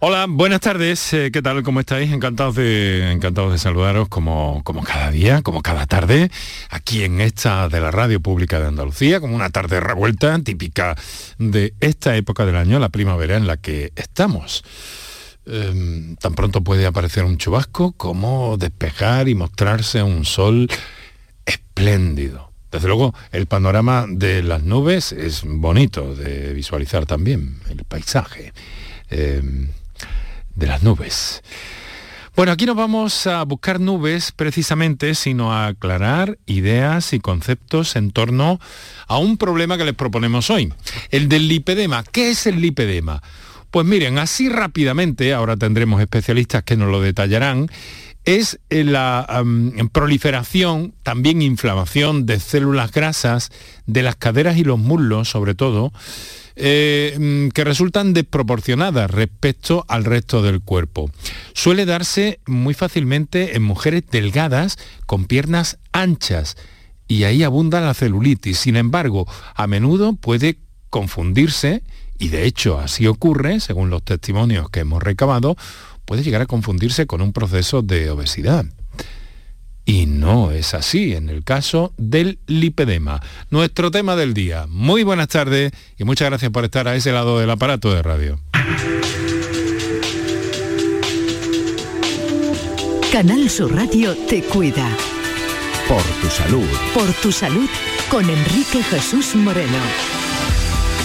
Hola, buenas tardes. Eh, ¿Qué tal? ¿Cómo estáis? Encantados de, encantados de saludaros como, como cada día, como cada tarde, aquí en esta de la Radio Pública de Andalucía, como una tarde revuelta, típica de esta época del año, la primavera en la que estamos. Em, tan pronto puede aparecer un chubasco como despejar y mostrarse un sol espléndido. Desde luego, el panorama de las nubes es bonito de visualizar también, el paisaje. Em, de las nubes. Bueno, aquí no vamos a buscar nubes precisamente, sino a aclarar ideas y conceptos en torno a un problema que les proponemos hoy, el del lipedema. ¿Qué es el lipedema? Pues miren, así rápidamente, ahora tendremos especialistas que nos lo detallarán, es la proliferación, también inflamación de células grasas de las caderas y los muslos, sobre todo, eh, mm, que resultan desproporcionadas respecto al resto del cuerpo. Suele darse muy fácilmente en mujeres delgadas con piernas anchas y ahí abunda la celulitis. Sin embargo, a menudo puede confundirse, y de hecho así ocurre, según los testimonios que hemos recabado, puede llegar a confundirse con un proceso de obesidad. Y no es así en el caso del lipedema. Nuestro tema del día. Muy buenas tardes y muchas gracias por estar a ese lado del aparato de radio. Canal Sur Radio te cuida. Por tu salud. Por tu salud con Enrique Jesús Moreno.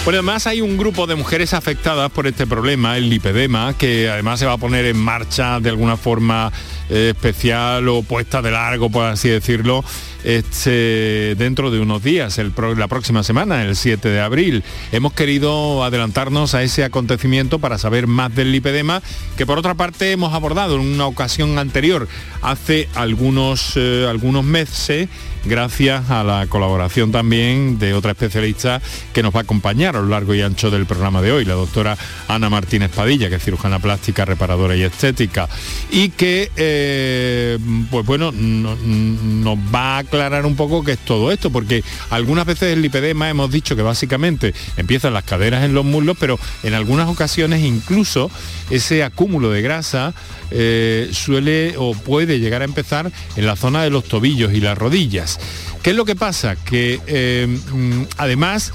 Bueno, además hay un grupo de mujeres afectadas por este problema, el lipedema, que además se va a poner en marcha de alguna forma eh, especial o puesta de largo, por así decirlo, este, dentro de unos días, la próxima semana, el 7 de abril. Hemos querido adelantarnos a ese acontecimiento para saber más del lipedema, que por otra parte hemos abordado en una ocasión anterior, hace algunos, eh, algunos meses, gracias a la colaboración también de otra especialista que nos va a acompañar a lo largo y ancho del programa de hoy, la doctora Ana Martínez Padilla, que es cirujana plástica, reparadora y estética, y que, eh, pues bueno, nos va a aclarar un poco qué es todo esto, porque algunas veces el lipedema hemos dicho que básicamente empiezan las caderas en los muslos, pero en algunas ocasiones incluso ese acúmulo de grasa eh, suele o puede llegar a empezar en la zona de los tobillos y las rodillas. ¿Qué es lo que pasa? Que eh, mm, además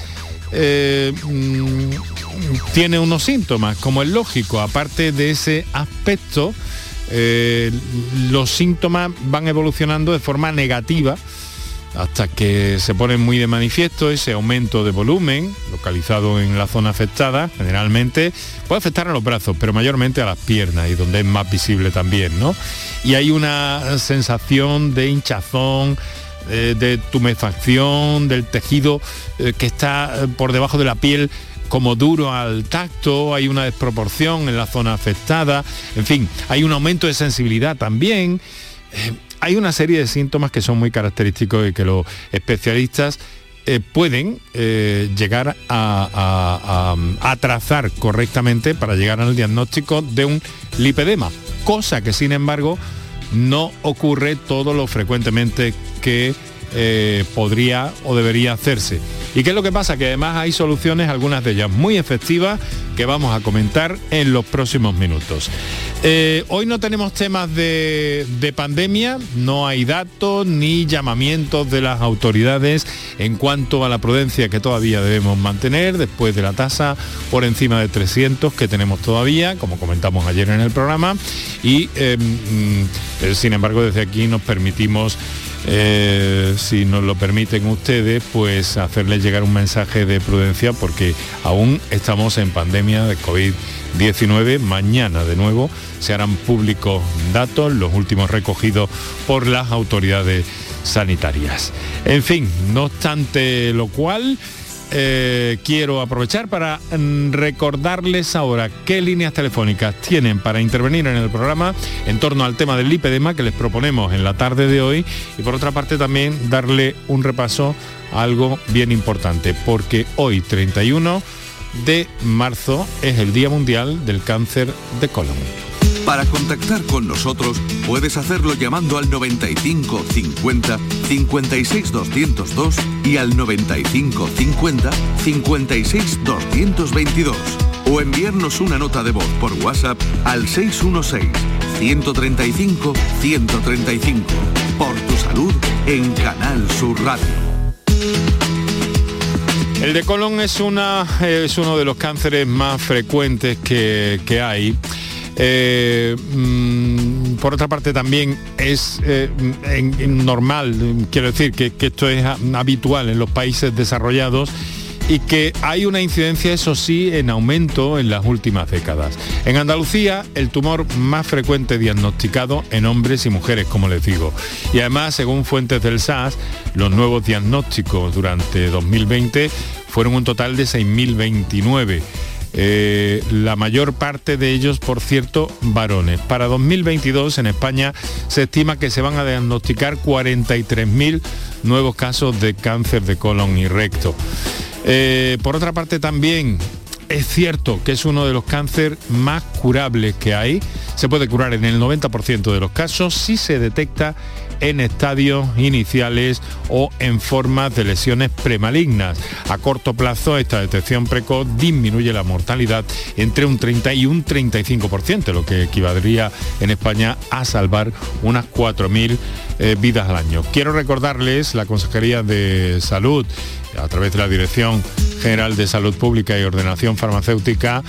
eh, mm, tiene unos síntomas, como es lógico, aparte de ese aspecto, los síntomas van evolucionando de forma negativa hasta que se pone muy de manifiesto ese aumento de volumen localizado en la zona afectada, generalmente puede afectar a los brazos, pero mayormente a las piernas y donde es más visible también, ¿no? Y hay una sensación de hinchazón, eh, de tumefacción del tejido eh, que está eh, por debajo de la piel como duro al tacto, hay una desproporción en la zona afectada, en fin, hay un aumento de sensibilidad también hay una serie de síntomas que son muy característicos y que los especialistas eh, pueden eh, llegar a, trazar correctamente para llegar al diagnóstico de un lipedema, cosa que sin embargo no ocurre todo lo frecuentemente que eh, podría o debería hacerse. ¿Y qué es lo que pasa? Que además hay soluciones, algunas de ellas muy efectivas, que vamos a comentar en los próximos minutos. Eh, hoy no tenemos temas de, pandemia, no hay datos ni llamamientos de las autoridades en cuanto a la prudencia que todavía debemos mantener después de la tasa por encima de 300 que tenemos todavía, como comentamos ayer en el programa, y eh, mm, sin embargo desde aquí nos permitimos eh, si nos lo permiten ustedes, pues hacerles llegar un mensaje de prudencia porque aún estamos en pandemia de COVID-19. Mañana de nuevo se harán públicos datos, los últimos recogidos por las autoridades sanitarias. En fin, no obstante lo cual, eh, quiero aprovechar para mm, recordarles ahora qué líneas telefónicas tienen para intervenir en el programa en torno al tema del lipedema que les proponemos en la tarde de hoy y por otra parte también darle un repaso a algo bien importante porque hoy 31 de marzo es el Día Mundial del Cáncer de Colon. Para contactar con nosotros puedes hacerlo llamando al 95 50 56 202 y al 95 50 56 222 o enviarnos una nota de voz por WhatsApp al 616-135-135. Por tu salud en Canal Sur Radio. El de colon es, una, es uno de los cánceres más frecuentes que, que hay. Eh, mm, por otra parte también es eh, normal, quiero decir que, que esto es habitual en los países desarrollados y que hay una incidencia, eso sí, en aumento en las últimas décadas. En Andalucía, el tumor más frecuente diagnosticado en hombres y mujeres, como les digo. Y además, según fuentes del SAS, los nuevos diagnósticos durante 2020 fueron un total de 6.029. Eh, la mayor parte de ellos, por cierto, varones. Para 2022 en España se estima que se van a diagnosticar 43.000 nuevos casos de cáncer de colon y recto. Eh, por otra parte también es cierto que es uno de los cánceres más curables que hay. Se puede curar en el 90% de los casos si se detecta en estadios iniciales o en formas de lesiones premalignas. A corto plazo, esta detección precoz disminuye la mortalidad entre un 30 y un 35%, lo que equivaldría en España a salvar unas 4.000 eh, vidas al año. Quiero recordarles la Consejería de Salud a través de la Dirección General de Salud Pública y Ordenación Farmacéutica,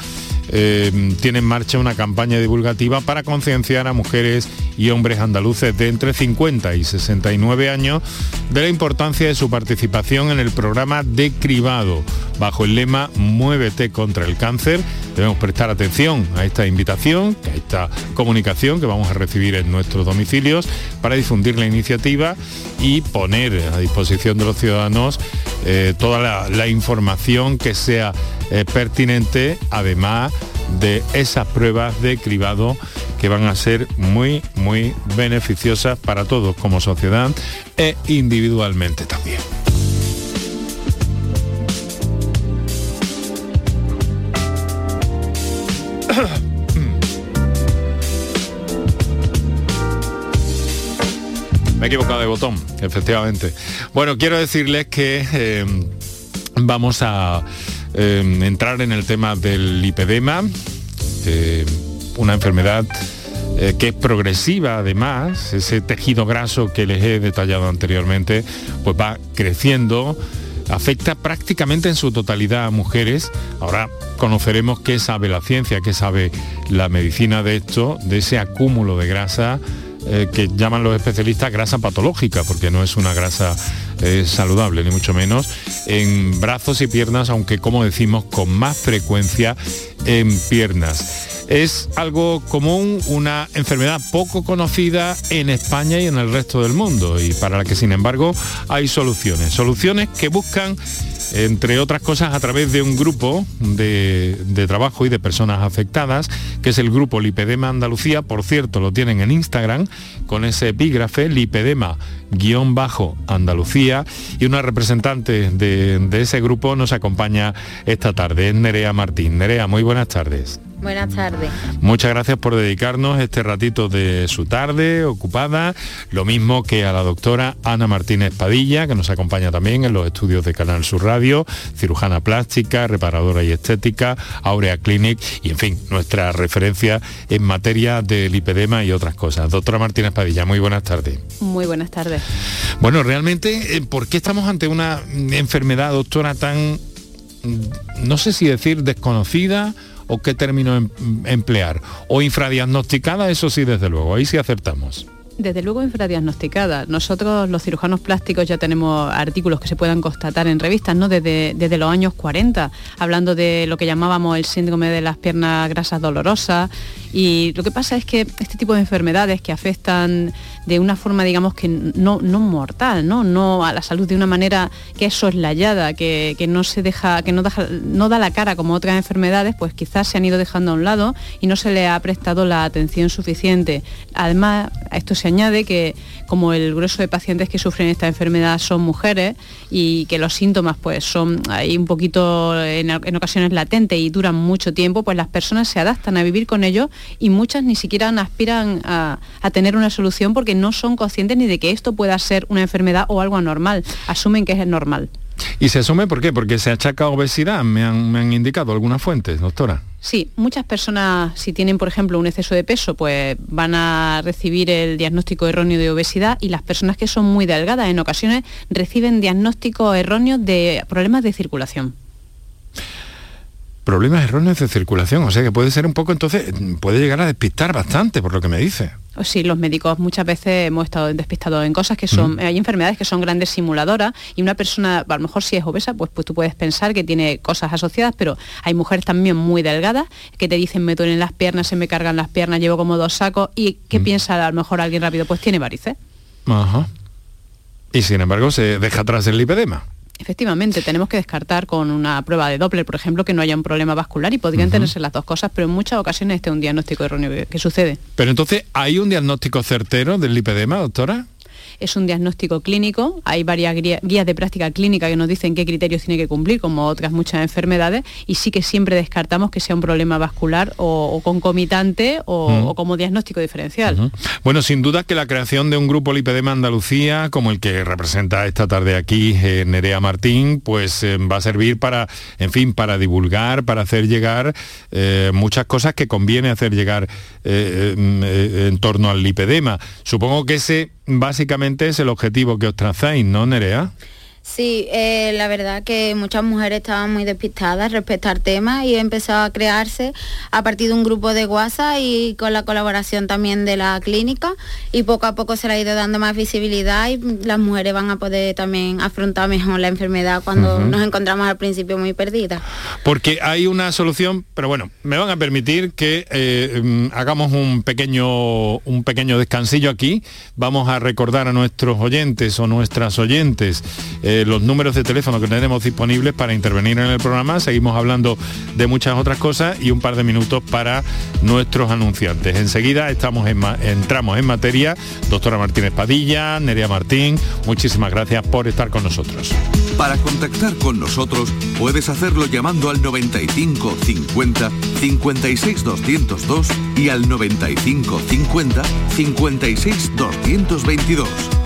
eh, tiene en marcha una campaña divulgativa para concienciar a mujeres y hombres andaluces de entre 50 y 69 años de la importancia de su participación en el programa de cribado bajo el lema Muévete contra el cáncer. Debemos prestar atención a esta invitación, a esta comunicación que vamos a recibir en nuestros domicilios para difundir la iniciativa y poner a disposición de los ciudadanos eh, toda la, información que sea eh, pertinente, además de esas pruebas de cribado que van a ser muy, muy beneficiosas para todos como sociedad e individualmente también. Equivocado de botón, efectivamente. Bueno, quiero decirles que eh, vamos a eh, entrar en el tema del lipedema, eh, una enfermedad que es progresiva además, ese tejido graso que les he detallado anteriormente, pues va creciendo, afecta prácticamente en su totalidad a mujeres. Ahora conoceremos qué sabe la ciencia, qué sabe la medicina de esto, de ese acúmulo de grasa eh, que llaman los especialistas grasa patológica, porque no es una grasa eh, saludable, ni mucho menos, en brazos y piernas, aunque como decimos, con más frecuencia en piernas. Es algo común, una enfermedad poco conocida en España y en el resto del mundo, y para la que sin embargo hay soluciones. Soluciones que buscan entre otras cosas a través de un grupo de, trabajo y de personas afectadas, que es el grupo Lipedema Andalucía, por cierto, lo tienen en Instagram, con ese epígrafe, lipedema-andalucía, y una representante de, de ese grupo nos acompaña esta tarde, es Nerea Martín. Nerea, muy buenas tardes. Buenas tardes. Muchas gracias por dedicarnos este ratito de su tarde ocupada, lo mismo que a la doctora Ana Martínez Padilla, que nos acompaña también en los estudios de Canal Sur Radio, cirujana plástica, reparadora y estética, Aurea Clinic y en fin, nuestra referencia en materia de lipedema y otras cosas. Doctora Martínez Padilla, muy buenas tardes. Muy buenas tardes. Bueno, realmente, eh, ¿por qué estamos ante una enfermedad, doctora, tan, mm, no sé si decir desconocida, o qué término em, emplear. O infradiagnosticada, eso sí, desde luego, ahí sí acertamos. Desde luego infradiagnosticada. Nosotros los cirujanos plásticos ya tenemos artículos que se puedan constatar en revistas, ¿no? Desde, desde, los años 40, hablando de lo que llamábamos el síndrome de las piernas grasas dolorosas. Y lo que pasa es que este tipo de enfermedades que afectan de una forma, digamos, que no, no mortal, ¿no? No a la salud de una manera que es soslayada, que, que no se deja, que no, no da la cara como otras enfermedades, pues quizás se han ido dejando a un lado y no se le ha prestado la atención suficiente. Además, a esto se añade que como el grueso de pacientes que sufren esta enfermedad son mujeres y que los síntomas pues son ahí un poquito en, en ocasiones latentes y duran mucho tiempo, pues las personas se adaptan a vivir con ello y muchas ni siquiera aspiran a, a tener una solución porque no son conscientes ni de que esto pueda ser una enfermedad o algo anormal, asumen que es normal. ¿Y se asume por qué? Porque se achaca obesidad, me han, me han indicado algunas fuentes, doctora. Sí, muchas personas si tienen, por ejemplo, un exceso de peso, pues van a recibir el diagnóstico erróneo de obesidad y las personas que son muy delgadas en ocasiones reciben diagnósticos erróneos de problemas de circulación problemas erróneos de circulación, o sea que puede ser un poco, entonces, puede llegar a despistar bastante, por lo que me dice. Sí, los médicos muchas veces hemos estado despistados en cosas que son, hay enfermedades que son grandes simuladoras y una persona, a lo mejor si es obesa, pues, pues tú puedes pensar que tiene cosas asociadas, pero hay mujeres también muy delgadas que te dicen me duelen las piernas, se me cargan las piernas, llevo como dos sacos y ¿qué piensa a lo mejor alguien rápido? Pues tiene varices. Ajá. Y sin embargo se deja atrás el lipedema. Efectivamente, tenemos que descartar con una prueba de Doppler, por ejemplo, que no haya un problema vascular y podrían tenerse las dos cosas, pero en muchas ocasiones este es un diagnóstico erróneo que sucede. Pero entonces, ¿hay un diagnóstico certero del lipedema, doctora? Es un diagnóstico clínico, hay varias guías de práctica clínica que nos dicen qué criterios tiene que cumplir, como otras muchas enfermedades, y sí que siempre descartamos que sea un problema vascular o, concomitante o, como diagnóstico diferencial. Bueno, sin duda que la creación de un grupo Lipedema Andalucía, como el que representa esta tarde aquí eh, Nerea Martín, pues eh, va a servir para, en fin, para divulgar, para hacer llegar eh, muchas cosas que conviene hacer llegar en torno al lipedema. Supongo que ese básicamente es el objetivo que os trazáis, ¿no, Nerea? Sí, eh, la verdad que muchas mujeres estaban muy despistadas respecto al tema y empezó a crearse a partir de un grupo de WhatsApp y con la colaboración también de la clínica y poco a poco se le ha ido dando más visibilidad y las mujeres van a poder también afrontar mejor la enfermedad cuando nos encontramos al principio muy perdidas. Porque hay una solución, pero bueno, me van a permitir que eh, mm, hagamos un pequeño, un pequeño descansillo aquí. Vamos a recordar a nuestros oyentes o nuestras oyentes. Eh, los números de teléfono que tenemos disponibles para intervenir en el programa. Seguimos hablando de muchas otras cosas y un par de minutos para nuestros anunciantes. Enseguida estamos en entramos en materia. Doctora Martínez Padilla, Nerea Martín, muchísimas gracias por estar con nosotros. Para contactar con nosotros puedes hacerlo llamando al 95 50 56 202 y al 95 50 56 222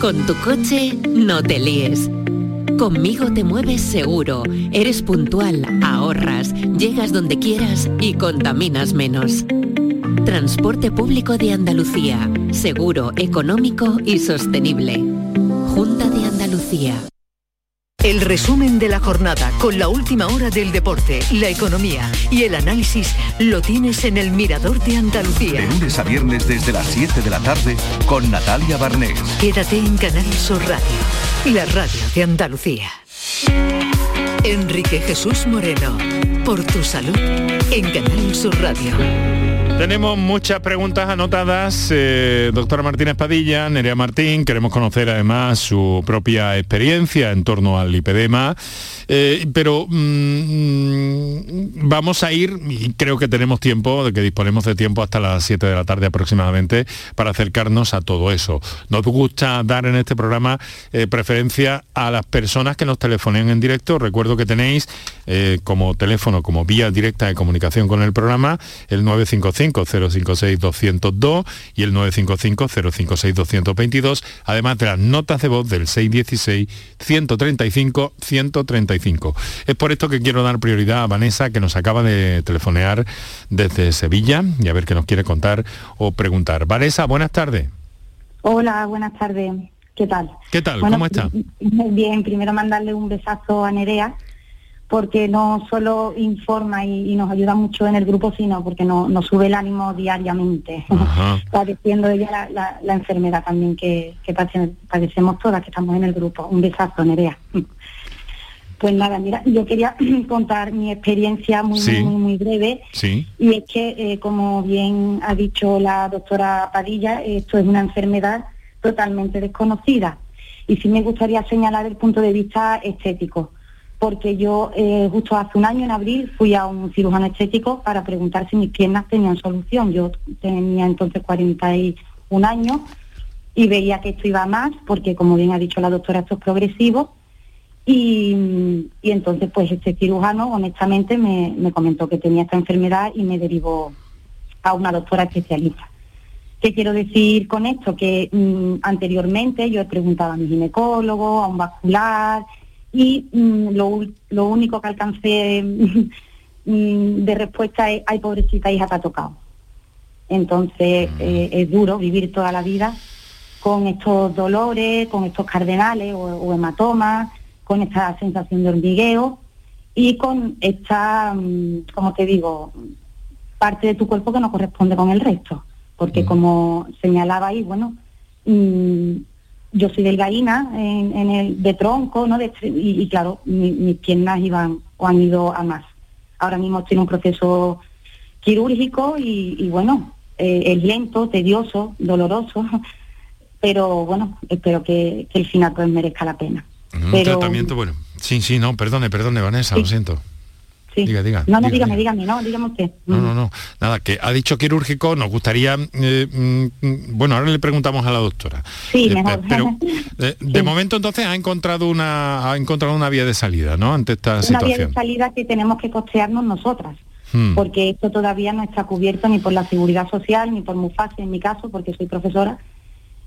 Con tu coche no te líes. Conmigo te mueves seguro, eres puntual, ahorras, llegas donde quieras y contaminas menos. Transporte público de Andalucía, seguro, económico y sostenible. Junta de Andalucía. El resumen de la jornada con la última hora del deporte, la economía y el análisis lo tienes en el Mirador de Andalucía. De lunes a viernes desde las 7 de la tarde con Natalia Barnés. Quédate en Canal Sur Radio, la radio de Andalucía. Enrique Jesús Moreno, por tu salud en Canal Sur Radio. Tenemos muchas preguntas anotadas. Eh, doctora Martínez Padilla, Nerea Martín, queremos conocer además su propia experiencia en torno al lipedema. Eh, pero mm, vamos a ir, y creo que tenemos tiempo, de que disponemos de tiempo hasta las 7 de la tarde aproximadamente, para acercarnos a todo eso. Nos gusta dar en este programa eh, preferencia a las personas que nos telefonen en directo. Recuerdo que tenéis como teléfono, como vía directa de comunicación con el programa, el 955 056-202 y el 955-056-222, además de las notas de voz del 616-135-135. Es por esto que quiero dar prioridad a Vanessa, que nos acaba de telefonear desde Sevilla, y a ver qué nos quiere contar o preguntar. Vanessa, buenas tardes. Hola, buenas tardes. ¿Qué tal? ¿Qué tal? ¿Cómo está? Muy bien, primero mandarle un besazo a Nerea, porque no solo informa y, nos ayuda mucho en el grupo, sino porque nos sube el ánimo diariamente, padeciendo ella la, enfermedad también que, que padecemos todas, que estamos en el grupo. Un besazo, Nerea. Pues nada, mira, yo quería contar mi experiencia muy, muy, muy, breve. Sí. Y es que, eh, como bien ha dicho la doctora Padilla, esto es una enfermedad totalmente desconocida. Y sí me gustaría señalar el punto de vista estético, porque yo eh, justo hace un año, en abril, fui a un cirujano estético para preguntar si mis piernas tenían solución. Yo tenía entonces 41 años y veía que esto iba más, porque como bien ha dicho la doctora, esto es progresivo y, entonces, pues este cirujano, honestamente, me, comentó que tenía esta enfermedad y me derivó a una doctora especialista. ¿Qué quiero decir con esto? Que mm, anteriormente yo he preguntado a mi ginecólogo, a un vascular, y mm, lo, único que alcancé mm, de respuesta es, ay, pobrecita hija, te ha tocado. Entonces eh, es duro vivir toda la vida con estos dolores, con estos cardenales o hematomas, con esta sensación de hormigueo y con esta, mm, como te digo, parte de tu cuerpo que no corresponde con el resto. Porque como señalaba ahí, bueno, mm, yo soy delgadina en, en el de tronco, ¿no? y, claro, mis piernas iban o han ido a más. Ahora mismo estoy en un proceso quirúrgico y, bueno, eh, es lento, tedioso, doloroso, pero bueno, espero que, que el final pues merezca la pena. Un tratamiento bueno. Sí, sí, no, perdone, perdone, Vanessa, lo siento. Sí. Diga, diga. No, no, dígame, dígame, no, dígame usted. No, no, no. Nada, que ha dicho quirúrgico, nos gustaría... Eh, mm, bueno, ahora le preguntamos a la doctora. Sí, eh, mejor. Pero eh, de momento entonces ha encontrado una ha encontrado una vía de salida, ¿no? Ante esta situación. Una vía de salida que tenemos que costearnos nosotras. Hmm. Porque esto todavía no está cubierto ni por la seguridad social, ni por MUFASE en mi caso, porque soy profesora.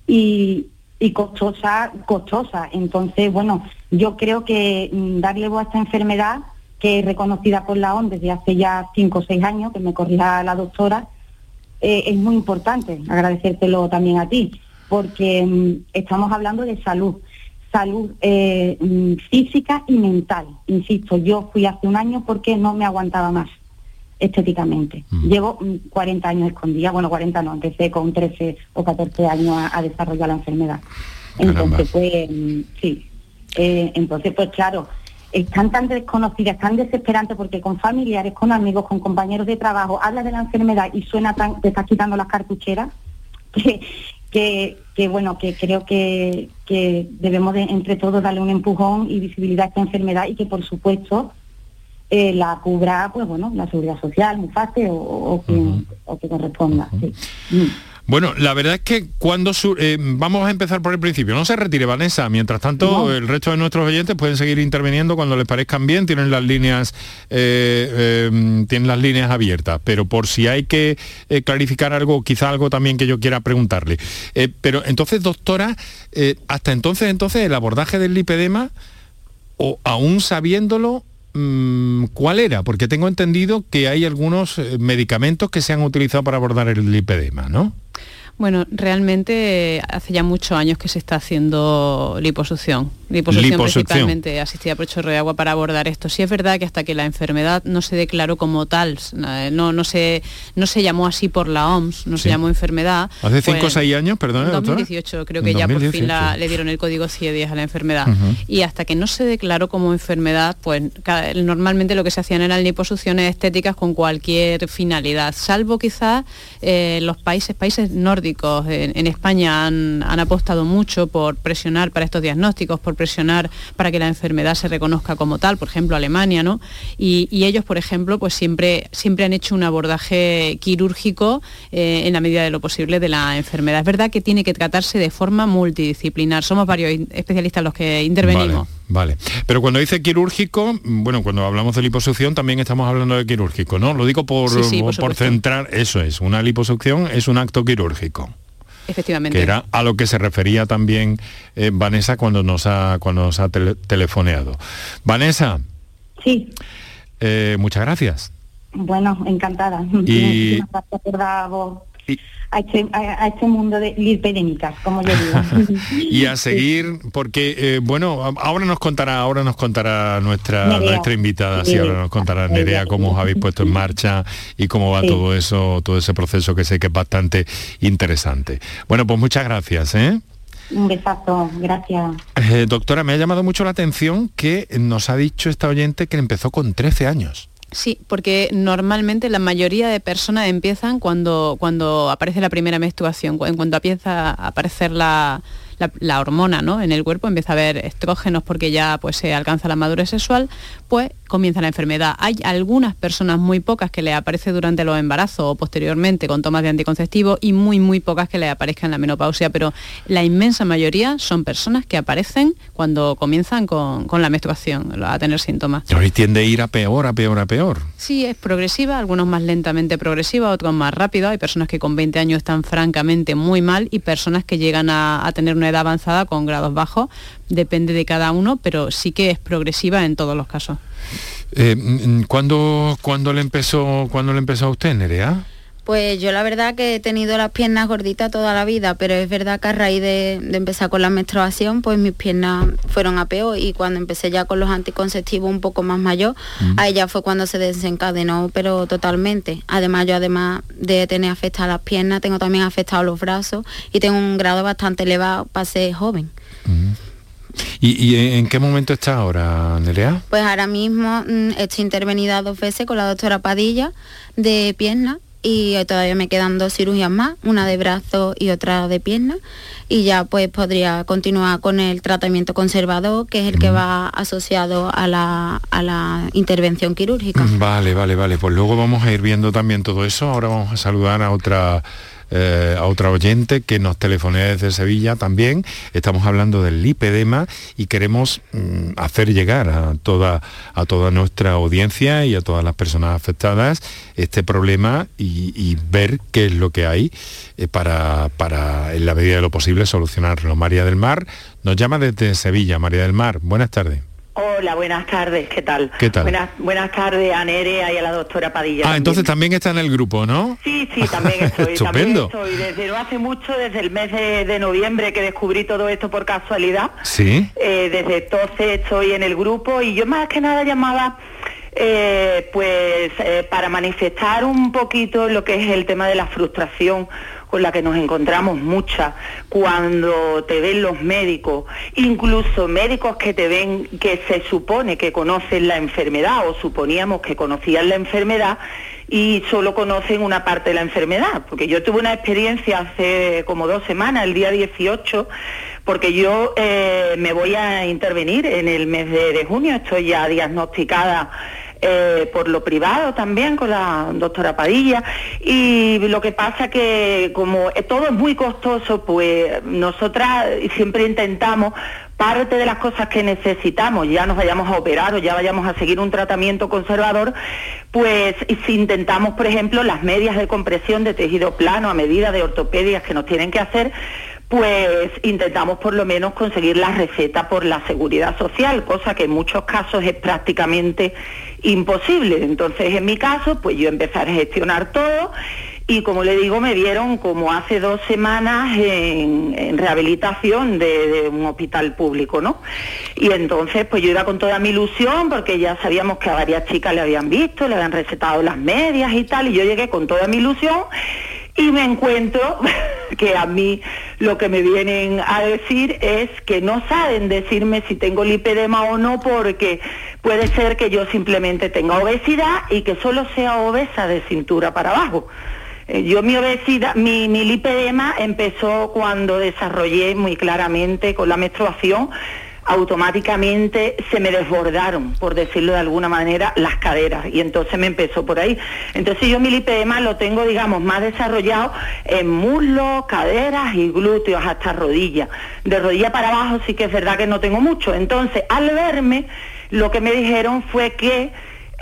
Y, y costosa, costosa. Entonces, bueno, yo creo que mm, darle voz a esta enfermedad, que es reconocida por la ONU desde hace ya cinco o seis años, que me corrija la doctora, eh, es muy importante. Agradecértelo también a ti, porque mm, estamos hablando de salud, salud eh, mm, física y mental. Insisto, yo fui hace un año porque no me aguantaba más estéticamente. Llevo 40 años escondida, bueno, 40 no, empecé con 13 o 14 años a, desarrollar la enfermedad. Entonces, pues, sí. Eh, entonces, pues claro, están tan desconocidas, tan desesperantes, porque con familiares, con amigos, con compañeros de trabajo, hablas de la enfermedad y suena tan, te estás quitando las cartucheras, que, que, bueno, que creo que, que debemos de, entre todos darle un empujón y visibilidad a esta enfermedad y que por supuesto eh, la cubra, pues bueno, la seguridad social, muy fácil o, que, corresponda. Mm. Bueno, la verdad es que cuando eh, vamos a empezar por el principio, no se retire Vanessa, mientras tanto el resto de nuestros oyentes pueden seguir interviniendo cuando les parezcan bien, tienen las líneas eh, em, tienen las líneas abiertas, pero por si hay que clarificar algo, quizá algo también que yo quiera preguntarle. pero entonces, doctora, hasta entonces, entonces el abordaje del lipedema, o aún sabiéndolo, Mm, ¿cuál era? Porque tengo entendido que hay algunos eh, medicamentos que se han utilizado para abordar el lipedema, ¿no? Bueno, realmente hace ya muchos años que se está haciendo liposucción. Liposucción, principalmente asistida por chorro de agua para abordar esto. Sí es verdad que hasta que la enfermedad no se declaró como tal, eh, no, no, se, no se llamó así por la OMS, no se llamó enfermedad. Hace cinco o seis años, perdón. En 2018 creo que ya por fin le dieron el código CIE-10 a la enfermedad. Y hasta que no se declaró como enfermedad, pues normalmente lo que se hacían eran liposucciones estéticas con cualquier finalidad, salvo quizás eh, los países, países en, España han, apostado mucho por presionar para estos diagnósticos, por presionar para que la enfermedad se reconozca como tal, por ejemplo Alemania, ¿no? Y, ellos, por ejemplo, pues siempre, siempre han hecho un abordaje quirúrgico eh, en la medida de lo posible de la enfermedad. Es verdad que tiene que tratarse de forma multidisciplinar. Somos varios especialistas los que intervenimos. Pero cuando dice quirúrgico, bueno, cuando hablamos de liposucción también estamos hablando de quirúrgico, ¿no? Lo digo por, por, centrar, eso es, una liposucción es un acto quirúrgico. Efectivamente. Que era a lo que se refería también eh, Vanessa cuando nos ha, cuando nos ha telefoneado. Vanessa. Sí. Eh, muchas gracias. Bueno, encantada. Y, a este, a, este mundo de lipedémicas, como yo digo. y a seguir, porque eh, bueno, ahora nos contará, ahora nos contará nuestra nuestra invitada, sí, ahora nos contará Nerea cómo os habéis puesto en marcha y cómo va todo eso, todo ese proceso que sé que es bastante interesante. Bueno, pues muchas gracias, ¿eh? Un besazo, gracias. Eh, doctora, me ha llamado mucho la atención que nos ha dicho esta oyente que empezó con 13 años. Sí, porque normalmente la mayoría de personas empiezan cuando, cuando aparece la primera menstruación, en cuanto empieza a aparecer la, la, hormona ¿no? en el cuerpo, empieza a haber estrógenos porque ya pues, se alcanza la madurez sexual, pues comienza la enfermedad. Hay algunas personas, muy pocas, que le aparece durante los embarazos o posteriormente con tomas de anticonceptivos y muy, muy pocas que le aparezcan en la menopausia, pero la inmensa mayoría son personas que aparecen cuando comienzan con, la menstruación, a tener síntomas. Y tiende a ir a peor, a peor, a peor. Sí, es progresiva, algunos más lentamente progresiva, otros más rápido. Hay personas que con 20 años están francamente muy mal y personas que llegan a, a tener una edad avanzada con grados bajos, depende de cada uno, pero sí que es progresiva en todos los casos. Eh, mm, mm, ¿cuándo, le empezó, ¿Cuándo le empezó a usted, Nerea? Pues yo la verdad que he tenido las piernas gorditas toda la vida, pero es verdad que a raíz de, empezar con la menstruación, pues mis piernas fueron a peor y cuando empecé ya con los anticonceptivos un poco más mayor, mm. ahí ya fue cuando se desencadenó, pero totalmente. Además yo además de tener afectadas las piernas, tengo también afectados los brazos y tengo un grado bastante elevado para ser joven. ¿Y, en qué momento está ahora, Nerea? Pues ahora mismo mm, estoy intervenida dos veces con la doctora Padilla de piernas y todavía me quedan dos cirugías más, una de brazo y otra de pierna y ya pues podría continuar con el tratamiento conservador que es el que va asociado a la, a la intervención quirúrgica. Vale, vale, vale, pues luego vamos a ir viendo también todo eso, ahora vamos a saludar a otra eh, a otra oyente que nos telefoné desde Sevilla también. Estamos hablando del lipedema y queremos mm, hacer llegar a toda, a toda nuestra audiencia y a todas las personas afectadas este problema y, ver qué es lo que hay eh, para, para, en la medida de lo posible, solucionarlo. María del Mar nos llama desde Sevilla. María del Mar, buenas tardes. Hola, buenas tardes, ¿qué tal? ¿Qué tal? Buenas, buenas tardes a Nerea y a la doctora Padilla. Ah, entonces también está en el grupo, ¿no? Sí, sí, también estoy. Estupendo. También estoy. Desde no hace mucho, desde el mes de, noviembre que descubrí todo esto por casualidad. Sí. Eh, desde entonces estoy en el grupo y yo más que nada llamaba eh, pues eh, para manifestar un poquito lo que es el tema de la frustración con la que nos encontramos muchas cuando te ven los médicos, incluso médicos que te ven que se supone que conocen la enfermedad o suponíamos que conocían la enfermedad y solo conocen una parte de la enfermedad, porque yo tuve una experiencia hace como dos semanas, el día 18, porque yo eh, me voy a intervenir en el mes de junio, estoy ya diagnosticada eh, por lo privado también con la doctora Padilla. Y lo que pasa que como todo es muy costoso, pues nosotras siempre intentamos parte de las cosas que necesitamos, ya nos vayamos a operar o ya vayamos a seguir un tratamiento conservador, pues si intentamos, por ejemplo, las medias de compresión de tejido plano a medida de ortopedias que nos tienen que hacer, pues intentamos por lo menos conseguir la receta por la seguridad social, cosa que en muchos casos es prácticamente imposible. Entonces, en mi caso, pues yo empecé a gestionar todo y como le digo, me vieron como hace dos semanas en, rehabilitación de, un hospital público, ¿no? Y entonces, pues yo iba con toda mi ilusión, porque ya sabíamos que a varias chicas le habían visto, le habían recetado las medias y tal, y yo llegué con toda mi ilusión y me encuentro que a mí lo que me vienen a decir es que no saben decirme si tengo lipedema o no porque puede ser que yo simplemente tenga obesidad y que solo sea obesa de cintura para abajo. Eh, yo mi obesidad, mi, mi lipedema empezó cuando desarrollé muy claramente con la menstruación automáticamente se me desbordaron, por decirlo de alguna manera, las caderas y entonces me empezó por ahí. Entonces yo mi lipedema lo tengo, digamos, más desarrollado en muslos, caderas y glúteos hasta rodillas. De rodilla para abajo sí que es verdad que no tengo mucho. Entonces, al verme, lo que me dijeron fue que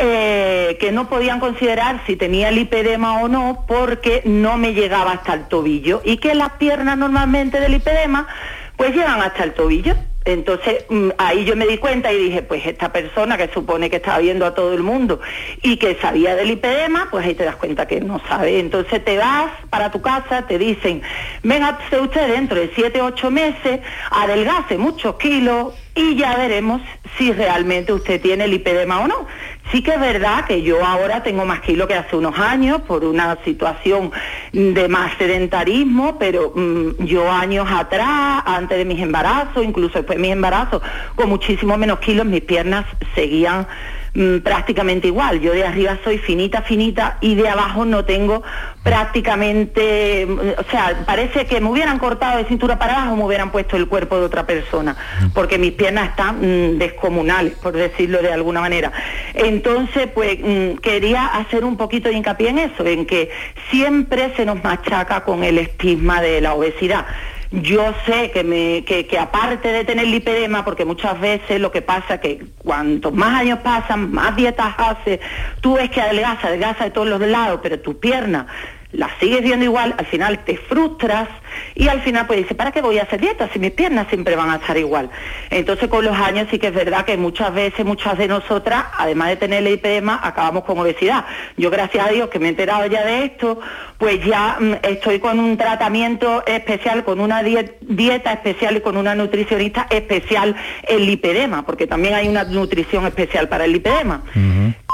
eh, que no podían considerar si tenía lipedema o no porque no me llegaba hasta el tobillo y que las piernas normalmente del lipedema pues llegan hasta el tobillo. Entonces mm, ahí yo me di cuenta y dije, pues esta persona que supone que estaba viendo a todo el mundo y que sabía del lipedema, pues ahí te das cuenta que no sabe. Entonces te vas para tu casa, te dicen, venga usted dentro de 7, 8 meses, adelgace muchos kilos y ya veremos si realmente usted tiene lipedema o no. Sí que es verdad que yo ahora tengo más kilos que hace unos años por una situación de más sedentarismo, pero mm, yo años atrás, antes de mis embarazos, incluso después de mis embarazos, con muchísimo menos kilos, mis piernas seguían Mm, prácticamente igual. Yo de arriba soy finita, finita y de abajo no tengo prácticamente, mm, o sea, parece que me hubieran cortado de cintura para abajo, me hubieran puesto el cuerpo de otra persona, porque mis piernas están mm, descomunales, por decirlo de alguna manera. Entonces, pues quería hacer un poquito de hincapié en eso, en que siempre se nos machaca con el estigma de la obesidad yo sé que, me, que, que, aparte de tener lipedema, porque muchas veces lo que pasa es que cuanto más años pasan, más dietas haces, tú ves que adelgaza, adelgaza de todos los lados, pero tu pierna la sigues viendo igual, al final te frustras y al final pues dices, ¿para qué voy a hacer dieta si mis piernas siempre van a estar igual? Entonces con los años sí que es verdad que muchas veces, muchas de nosotras, además de tener el IPM, acabamos con obesidad. Yo gracias a Dios que me he enterado ya de esto, pues ya mm, estoy con un tratamiento especial, con una dieta especial y con una nutricionista especial el lipedema, porque también hay una nutrición especial para el lipedema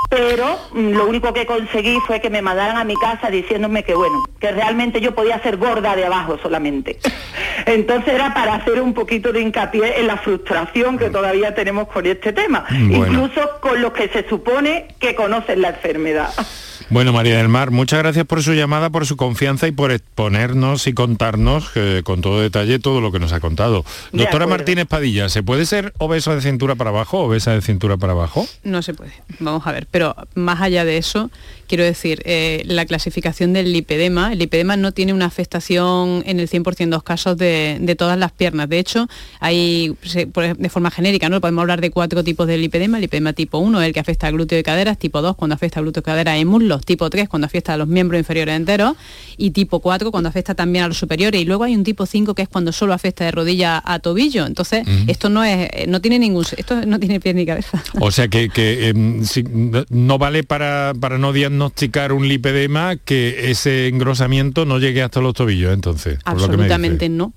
pero mm, lo único que conseguí fue que me mandaran a mi casa diciéndome que bueno, que realmente yo podía ser gorda de abajo solamente. Entonces era para hacer un poquito de hincapié en la frustración que todavía tenemos con este tema, incluso con los que se supone que conocen la enfermedad. Bueno, María del Mar, muchas gracias por su llamada, por su confianza y por exponernos y contarnos eh, con todo detalle todo lo que nos ha contado. Doctora Martínez Padilla, ¿se puede ser obeso de cintura para abajo, obesa de cintura para abajo? No se puede, vamos a ver, pero más allá de eso, quiero decir, eh, la clasificación del lipedema, el lipedema no tiene una afectación en el 100% de los casos de, todas las piernas. De hecho, hay, de forma genérica, ¿no? podemos hablar de cuatro tipos de lipedema. El lipedema tipo 1 el que afecta al glúteo y caderas, tipo 2 cuando afecta al glúteo y caderas y muslos, tipo 3 cuando afecta a los miembros inferiores enteros y tipo 4 cuando afecta también a los superiores. Y luego hay un tipo 5 que es cuando solo afecta de rodilla a tobillo. Entonces, esto no es, no tiene ningún, esto no tiene pie ni cabeza. O sea que, em, no vale para, para no diagnosticar un lipedema que ese engrosamiento no llegue hasta los tobillos, entonces. Absolutamente no.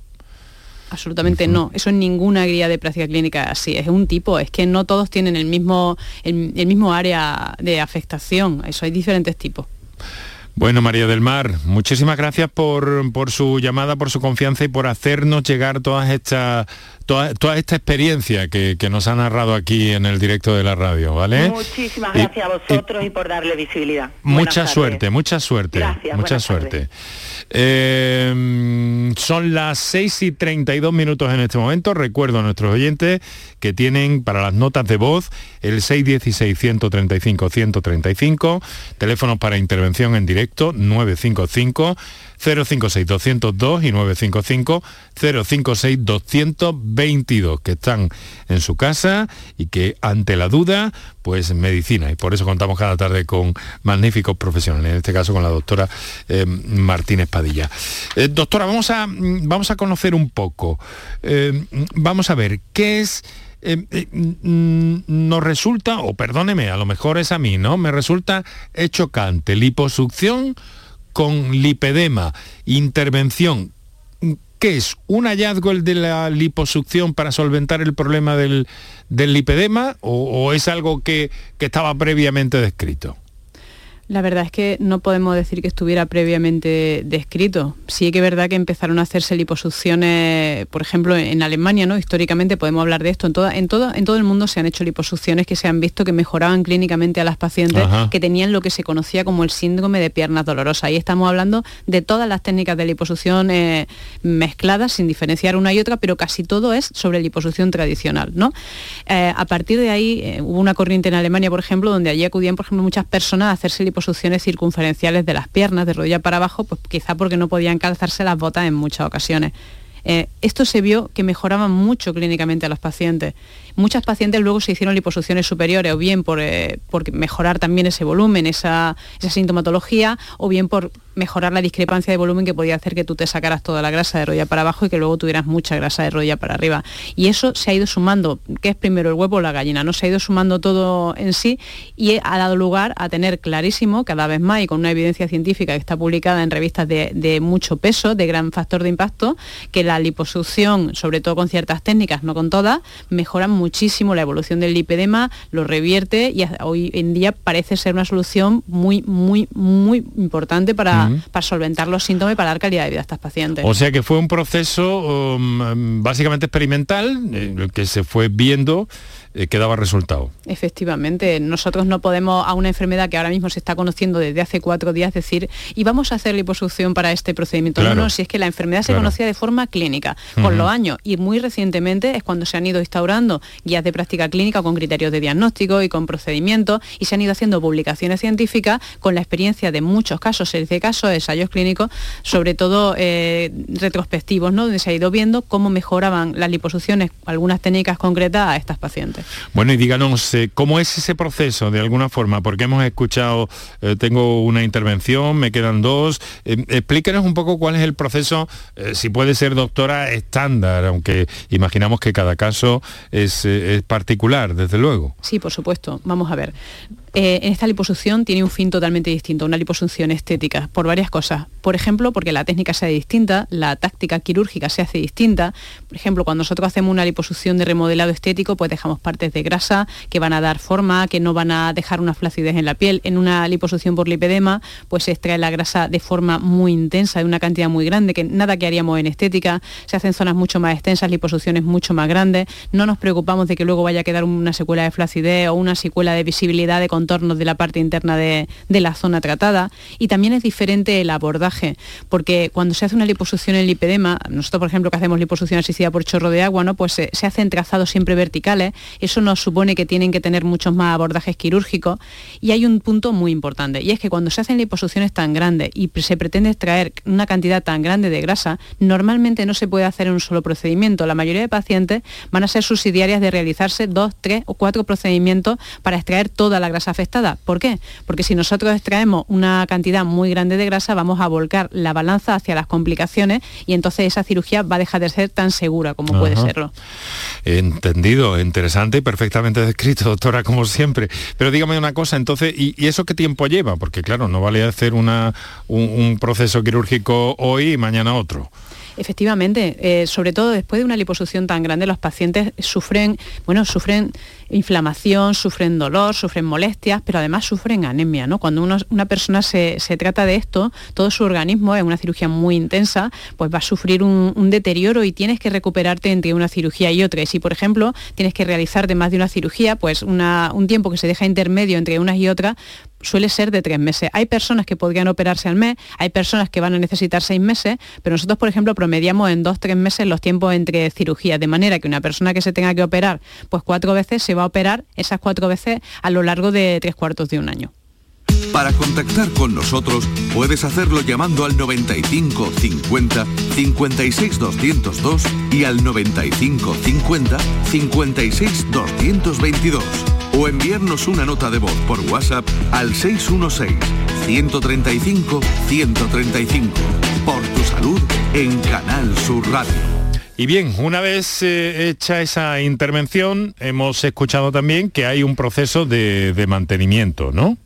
Absolutamente no. Eso en ninguna guía de práctica clínica así. Es un tipo, es que no todos tienen el mismo, el mismo área de afectación. Eso hay diferentes tipos. Bueno, María del Mar, muchísimas gracias por, su llamada, por su confianza y por hacernos llegar todas estas toda, toda, esta experiencia que, nos ha narrado aquí en el directo de la radio, ¿vale? Muchísimas gracias a vosotros y, por darle visibilidad. Mucha suerte, mucha suerte. Gracias, mucha suerte. Eh, son las 6 y 32 minutos en este momento. Recuerdo a nuestros oyentes que tienen para las notas de voz el 616-135-135, teléfonos para intervención en directo 955. 056-202 y 955-056-222, que están en su casa y que ante la duda, pues medicina. Y por eso contamos cada tarde con magníficos profesionales, en este caso con la doctora eh, Martínez Padilla. Eh, doctora, vamos a, vamos a conocer un poco, eh, vamos a ver, ¿qué es... nos resulta, o perdóneme, a lo mejor es a mí, ¿no? Me resulta chocante, liposucción con lipedema, intervención, ¿qué es? ¿Un hallazgo el de la liposucción para solventar el problema del, lipedema o, es algo que estaba previamente descrito? La verdad es que no podemos decir que estuviera previamente descrito. Sí que es verdad que empezaron a hacerse liposucciones, por ejemplo, en Alemania, ¿no? Históricamente podemos hablar de esto. En, toda, en, todo, en todo el mundo se han hecho liposucciones que se han visto que mejoraban clínicamente a las pacientes que tenían lo que se conocía como el síndrome de piernas dolorosas. Ahí estamos hablando de todas las técnicas de liposucción eh, mezcladas, sin diferenciar una y otra, pero casi todo es sobre liposucción tradicional, ¿no? Eh, a partir de ahí eh, hubo una corriente en Alemania, por ejemplo, donde allí acudían, por ejemplo, muchas personas a hacerse liposucción liposucciones circunferenciales de las piernas, de rodilla para abajo, pues quizá porque no podían calzarse las botas en muchas ocasiones. Eh, esto se vio que mejoraba mucho clínicamente a los pacientes. Muchas pacientes luego se hicieron liposucciones superiores, o bien por, eh, mejorar también ese volumen, esa, sintomatología, o bien por mejorar la discrepancia de volumen que podía hacer que tú te sacaras toda la grasa de rodilla para abajo y que luego tuvieras mucha grasa de rodilla para arriba. Y eso se ha ido sumando, que es primero el huevo o la gallina, ¿no? Se ha ido sumando todo en sí y ha dado lugar a tener clarísimo, cada vez más y con una evidencia científica que está publicada en revistas de, mucho peso, de gran factor de impacto, que la liposucción, sobre todo con ciertas técnicas, no con todas, mejora muchísimo la evolución del lipedema, lo revierte y hoy en día parece ser una solución muy, muy, muy importante para, para solventar los síntomas y para dar calidad de vida a estas pacientes. O sea que fue un proceso um, básicamente experimental, eh, que se fue viendo eh, que daba resultado. Efectivamente, nosotros no podemos a una enfermedad que ahora mismo se está conociendo desde hace cuatro días decir, y vamos a hacer liposucción para este procedimiento. No, si es que la enfermedad se conocía de forma clínica, con los años, y muy recientemente es cuando se han ido instaurando guías de práctica clínica con criterios de diagnóstico y con procedimientos, y se han ido haciendo publicaciones científicas con la experiencia de muchos casos, seis de casos, ensayos clínicos, sobre todo eh, retrospectivos, ¿no? donde se ha ido viendo cómo mejoraban las liposucciones, algunas técnicas concretas a estas pacientes. Bueno, y díganos, eh, ¿cómo es ese proceso de alguna forma? Porque hemos escuchado, eh, tengo una intervención, me quedan dos. Eh, explíquenos un poco cuál es el proceso, si puede ser doctora estándar, aunque imaginamos que cada caso es particular, desde luego. Sí, por supuesto. Vamos a ver. Eh, en esta liposucción tiene un fin totalmente distinto, una liposucción estética, por varias cosas. Por ejemplo, porque la técnica sea distinta, la táctica quirúrgica se hace distinta. Por ejemplo, cuando nosotros hacemos una liposucción de remodelado estético, pues dejamos partes de grasa que van a dar forma, que no van a dejar una flacidez en la piel. En una liposucción por lipedema, pues se extrae la grasa de forma muy intensa, de una cantidad muy grande, que nada que haríamos en estética. Se hacen zonas mucho más extensas, liposucciones mucho más grandes. No nos preocupamos de que luego vaya a quedar una secuela de flacidez o una secuela de visibilidad de contornos de la parte interna de, la zona tratada y también es diferente el abordaje, porque cuando se hace una liposucción en lipedema, nosotros por ejemplo que hacemos liposucción asistida por chorro de agua, ¿no? pues se, hacen trazados siempre verticales, eso nos supone que tienen que tener muchos más abordajes quirúrgicos y hay un punto muy importante y es que cuando se hacen liposucciones tan grandes y se pretende extraer una cantidad tan grande de grasa, normalmente no se puede hacer en un solo procedimiento. La mayoría de pacientes van a ser subsidiarias de realizarse dos, tres o cuatro procedimientos para extraer toda la grasa afectada ¿Por qué? Porque si nosotros extraemos una cantidad muy grande de grasa, vamos a volcar la balanza hacia las complicaciones y entonces esa cirugía va a dejar de ser tan segura como puede serlo. Entendido, interesante y perfectamente descrito, doctora, como siempre. Pero dígame una cosa, entonces, ¿y, eso qué tiempo lleva? Porque claro, no vale hacer una, un proceso quirúrgico hoy y mañana otro. Efectivamente, eh, sobre todo después de una liposucción tan grande, los pacientes sufren, bueno, sufren inflamación, sufren dolor, sufren molestias, pero además sufren anemia. ¿no? Cuando una persona se, trata de esto, todo su organismo, es una cirugía muy intensa, pues va a sufrir un, deterioro y tienes que recuperarte entre una cirugía y otra. Y si, por ejemplo, tienes que realizarte más de una cirugía, pues un tiempo que se deja intermedio entre unas y otras, suele ser de tres meses. Hay personas que podrían operarse al mes, hay personas que van a necesitar seis meses, pero nosotros, por ejemplo, promediamos en dos, tres meses los tiempos entre cirugías, de manera que una persona que se tenga que operar pues cuatro veces se va a operar esas cuatro veces a lo largo de tres cuartos de un año. Para contactar con nosotros puedes hacerlo llamando al 95 50 56 202 y al 95 50 56 222 o enviarnos una nota de voz por WhatsApp al 616 135 135 por tu salud en Canal Sur Radio. Y bien, una vez eh, hecha esa intervención, hemos escuchado también que hay un proceso de, de mantenimiento, ¿no?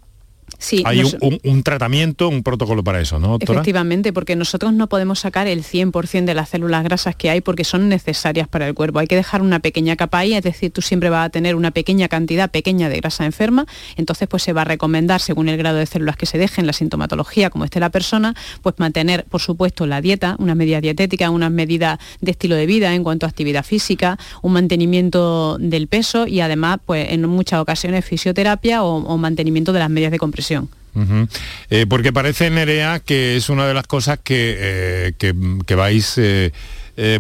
Hay un, tratamiento, un protocolo para eso, ¿no, doctora? Efectivamente, porque nosotros no podemos sacar el 100% de las células grasas que hay porque son necesarias para el cuerpo. Hay que dejar una pequeña capa ahí, es decir, tú siempre vas a tener una pequeña cantidad pequeña de grasa enferma, entonces pues se va a recomendar, según el grado de células que se dejen, la sintomatología, como esté la persona, pues mantener, por supuesto, la dieta, unas medidas dietéticas, unas medidas de estilo de vida en cuanto a actividad física, un mantenimiento del peso y además, pues en muchas ocasiones fisioterapia o mantenimiento de las medidas de compresión eh, porque parece, Nerea, que es una de las cosas que, eh, que, vais... Eh,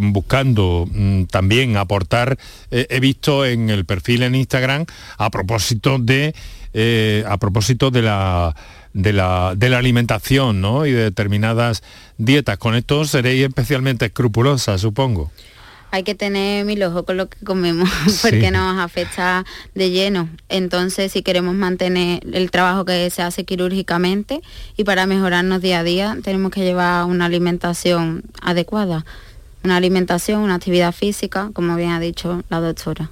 buscando mm, también aportar, he visto en el perfil en Instagram a propósito de a propósito de la de la, de la alimentación ¿no? y de determinadas dietas. Con esto seréis especialmente escrupulosas, supongo hay que tener mil ojos con lo que comemos porque nos afecta de lleno. Entonces, si queremos mantener el trabajo que se hace quirúrgicamente y para mejorarnos día a día, tenemos que llevar una alimentación adecuada, una alimentación, una actividad física, como bien ha dicho la doctora.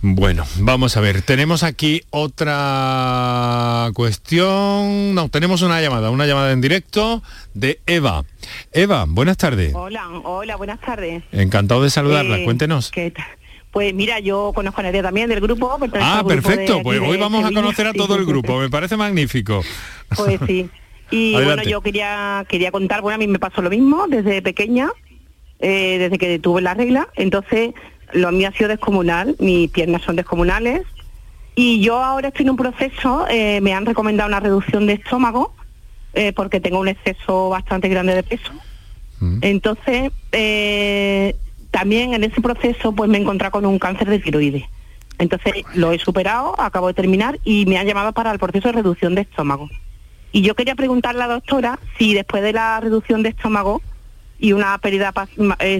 Bueno, vamos a ver, tenemos aquí otra cuestión, no, tenemos una llamada, una llamada en directo de Eva. Eva, buenas tardes. Hola, hola, buenas tardes. Encantado de saludarla, eh, cuéntenos. Pues mira, yo conozco a Nadia también del grupo. Ah, perfecto, pues hoy vamos a conocer a todo el grupo, me parece magnífico. Pues sí. Y bueno, yo quería, quería contar, bueno, a mí me pasó lo mismo desde pequeña, eh, desde que tuve la regla, entonces lo mío ha sido descomunal, mis piernas son descomunales y yo ahora estoy en un proceso, eh, me han recomendado una reducción de estómago eh, porque tengo un exceso bastante grande de peso. Mm. Entonces, eh, también en ese proceso pues me he encontrado con un cáncer de tiroides. Entonces lo he superado, acabo de terminar y me han llamado para el proceso de reducción de estómago. Y yo quería preguntarle a la doctora si después de la reducción de estómago y una pérdida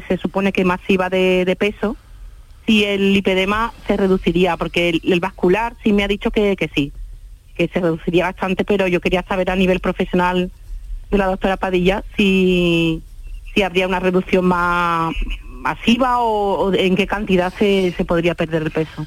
se supone que masiva de peso, si el lipedema se reduciría, porque el, vascular sí me ha dicho que, sí, que se reduciría bastante, pero yo quería saber a nivel profesional de la doctora Padilla si, si habría una reducción más masiva o, en qué cantidad se, se podría perder el peso.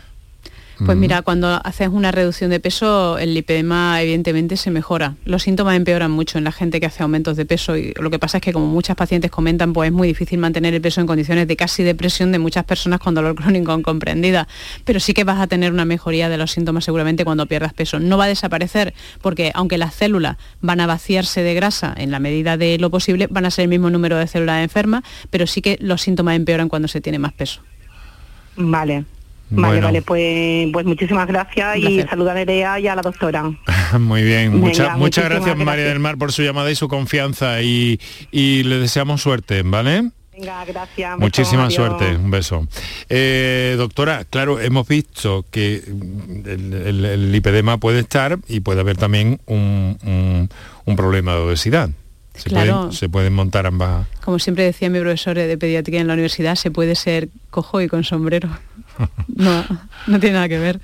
Pues mira, cuando haces una reducción de peso, el lipedema evidentemente se mejora. Los síntomas empeoran mucho en la gente que hace aumentos de peso y lo que pasa es que como muchas pacientes comentan, pues es muy difícil mantener el peso en condiciones de casi depresión de muchas personas con dolor crónico incomprendida. Pero sí que vas a tener una mejoría de los síntomas seguramente cuando pierdas peso. No va a desaparecer porque aunque las células van a vaciarse de grasa en la medida de lo posible, van a ser el mismo número de células enfermas, pero sí que los síntomas empeoran cuando se tiene más peso. Vale, Vale, vale, pues, pues muchísimas gracias y saludar a Nerea y a la doctora. Muy bien, muchas muchas gracias, María del Mar por su llamada y su confianza y, le deseamos suerte, ¿vale? Venga, gracias. Muchísima suerte, un beso. Eh, doctora, claro, hemos visto que el, lipedema puede estar y puede haber también un, un problema de obesidad. Se, pueden, se pueden montar ambas. Como siempre decía mi profesor de pediatría en la universidad, se puede ser cojo y con sombrero. No, no tiene nada que ver.